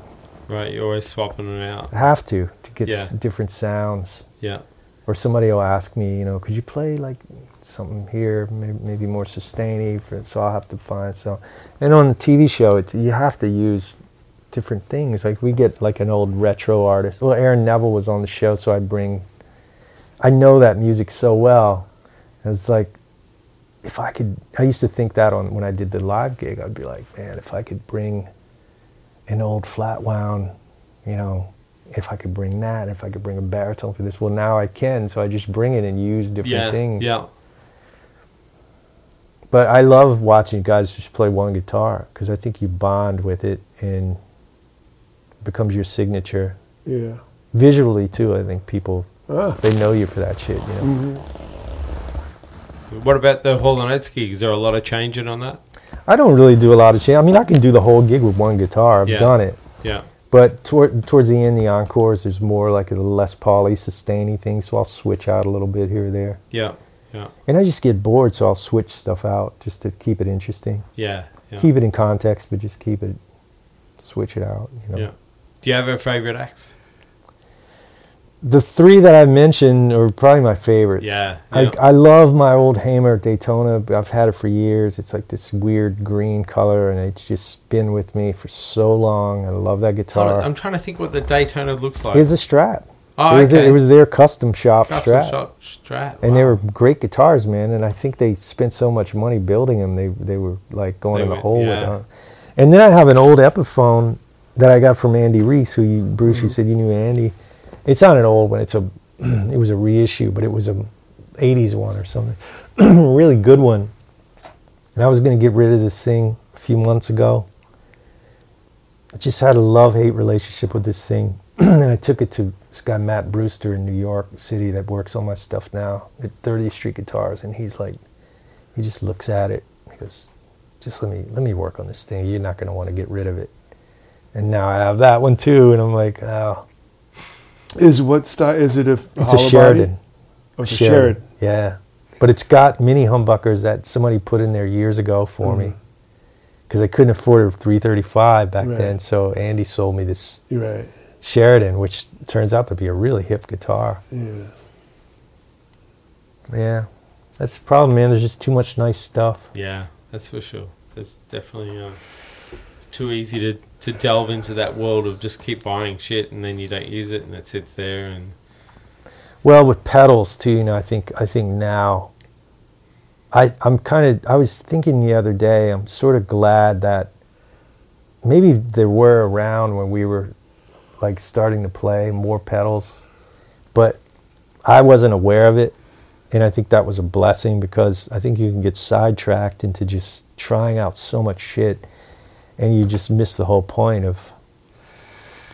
Right. You're always swapping it out. I have to to get s- different sounds. Yeah. Or somebody will ask me, you know, could you play like something here, maybe, maybe more sustainy? For, so I'll have to find so. And on the TV show, it's you have to use different things. Like we get like an old retro artist. Well, Aaron Neville was on the show, so I bring. I know that music so well. It's like, if I could, I used to think that on when I did the live gig, I'd be like, man, if I could bring an old flat wound, you know, if I could bring that, if I could bring a baritone for this, well, now I can. So I just bring it and use different Yeah. things. Yeah. But I love watching guys just play one guitar because I think you bond with it and becomes your signature. yeah. Visually too, I think people Ah. they know you for that shit. You know. mhm. What about the Hall and Oates gig? Is there a lot of changing on that? I don't really do a lot of change. I mean, I can do the whole gig with one guitar. I've Yeah. done it. Yeah. But toward, towards the end, the encores, there's more like a less poly, sustainy thing. So I'll switch out a little bit here or there. Yeah. Yeah. And I just get bored, so I'll switch stuff out just to keep it interesting. Yeah. Yeah. Keep it in context, but just keep it, switch it out. You know. Yeah. Do you have a favorite acts? The three that I mentioned are probably my favorites. Yeah, I. I love my old Hamer Daytona. I've had it for years. It's like this weird green color, and it's just been with me for so long. I love that guitar. I'm trying to think what the Daytona looks like. It's a Strat. oh, it, was okay. it was their custom shop custom Strat. shot Strat. And they were great guitars, man. And I think they spent so much money building them. They they were like going They in the went- hole with yeah. it. And then I have an old Epiphone that I got from Andy Reese, who you, Bruce, Mm-hmm. you said you knew Andy. It's not an old one. It's a it was a reissue, but it was a '80s one or something. really good one. And I was going to get rid of this thing a few months ago. I just had a love hate relationship with this thing. and I took it to this guy, Matt Brewster, in New York City, that works on my stuff now at 30th Street Guitars. And he's like, he just looks at it. He goes, just let me, let me work on this thing. You're not going to want to get rid of it. And now I have that one too. And I'm like, oh, Is what style? Is it a? it's a? Sheraton. Oh, it's a Sheraton. Yeah. But it's got mini humbuckers that somebody put in there years ago for me. Mhm. Because I couldn't afford a 335 back Right. then. So Andy sold me this right. Sheraton, which turns out to be a really hip guitar. Yeah. Yeah. That's the problem, man. There's just too much nice stuff. Yeah, that's for sure. It's definitely uh, it's too easy to to delve into that world of just keep buying shit and then you don't use it and it sits there and Well, with pedals too, you know, I think I think now I I'm kind of I was thinking the other day, I'm sort of glad that maybe there were around when we were like starting to play more pedals, but I wasn't aware of it. And I think that was a blessing because I think you can get sidetracked into just trying out so much shit, and you just miss the whole point of,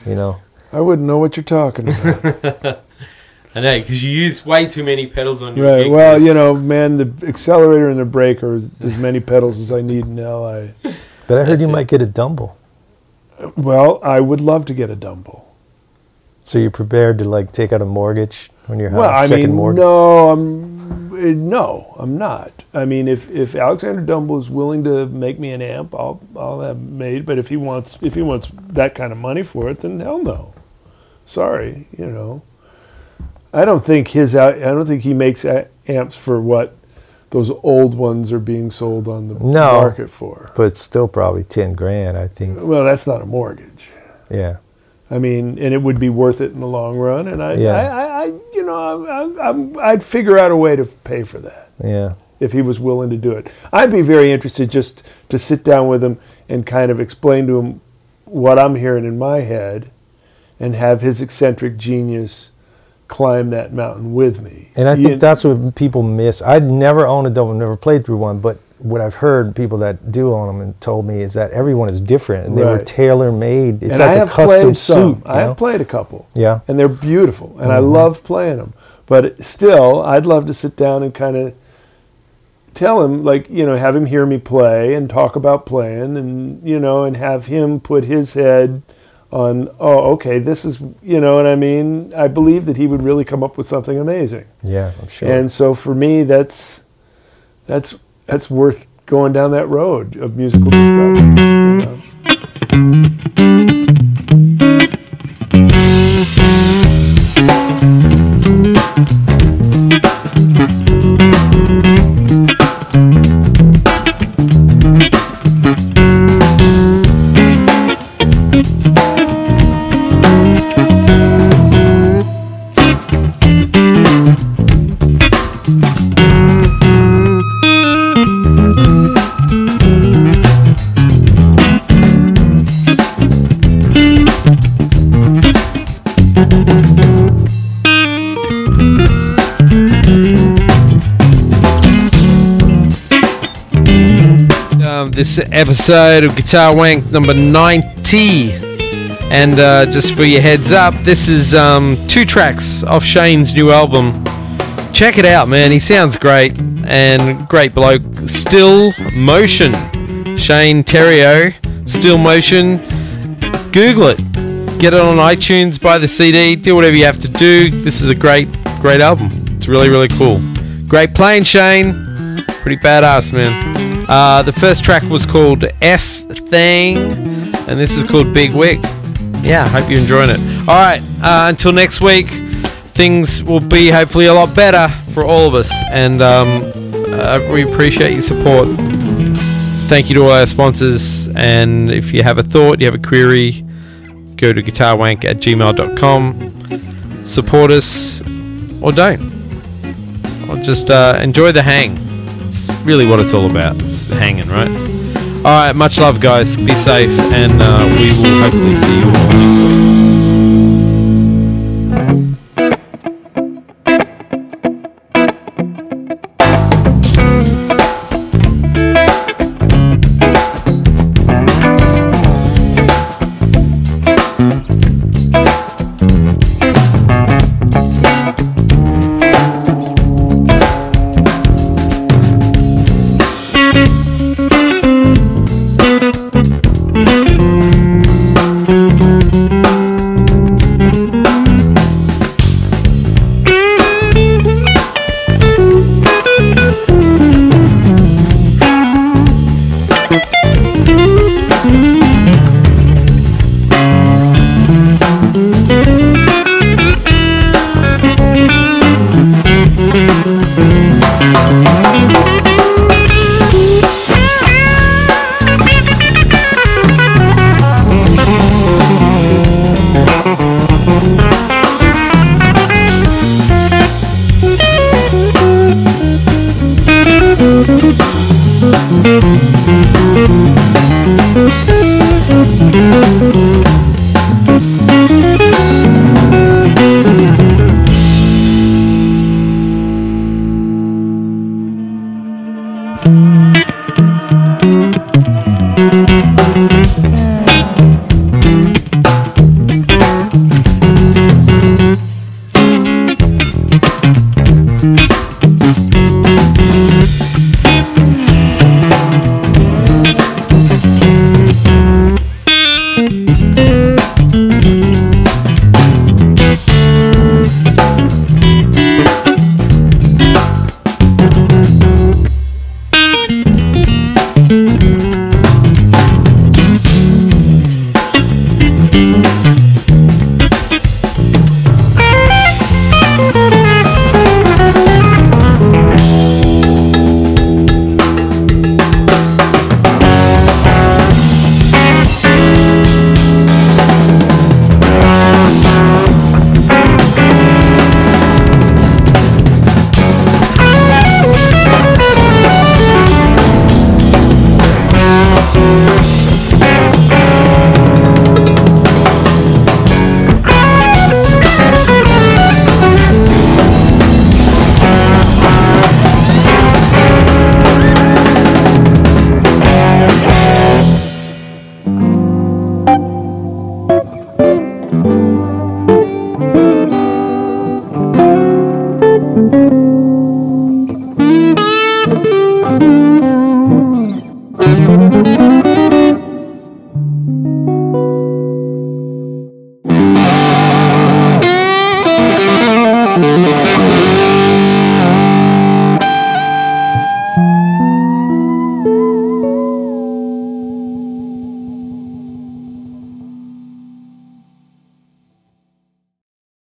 you know. I wouldn't know what you're talking about. I know because you use way too many pedals on your right. gig. Well, you know, man, the accelerator and the brake are as many pedals as I need in LA. But I heard That's you it. might get a Dumble, Well, I would love to get a Dumble. so you're prepared to like take out a mortgage when you're Well, having a I second mean, mortgage. no, I'm no, I'm not. I mean, if if Alexander Dumble is willing to make me an amp, I'll I'll have made. But if he wants if he wants that kind of money for it, then hell no. Sorry, you know. I don't think his out- I don't think he makes amps for what those old ones are being sold on the No. market for. But still probably ten grand, I think. Well, that's not a mortgage. Yeah. I mean, and it would be worth it in the long run. And I, Yeah. I, I, I you know, I, I'd figure out a way to pay for that Yeah. if he was willing to do it. I'd be very interested just to sit down with him and kind of explain to him what I'm hearing in my head, and have his eccentric genius climb that mountain with me. And I think You- that's what people miss. I'd never owned a Dumble, never played through one, but what I've heard people that do own them and told me is that everyone is different and they were tailor made. It's and like I a have custom played suit. some. I have know? played a couple. yeah. and they're beautiful, and I Mhm. love playing them. But still, I'd love to sit down and kind of tell him, like, you know, have him hear me play and talk about playing, and you know, and have him put his head on, oh, okay, this is, you know what I mean. I believe that he would really come up with something amazing, Yeah, I'm sure. and so for me, that's that's that's worth going down that road of musical discovery. This episode of Guitar Wank number 90. And uh, just for your heads up, this is um, two tracks off Shane's new album. Check it out, man. He sounds great and great bloke. Still Motion. Shane Theriot. Still Motion. Google it. Get it on iTunes, buy the CD, do whatever you have to do. This is a great, great album. It's really, really cool. Great playing, Shane. Pretty badass, man. Uh, the first track was called F Thing, and this is called Big Wig. Yeah, hope you're enjoying it. All right, uh, until next week, things will be hopefully a lot better for all of us, and um, uh, we appreciate your support. Thank you to all our sponsors, and if you have a thought, you have a query, go to guitarwank at gmail.com. Support us or don't. Or just uh, enjoy the hang. Really what it's all about. It's hanging, right? All right, much love, guys. Be safe, and uh, we will hopefully see you all next week.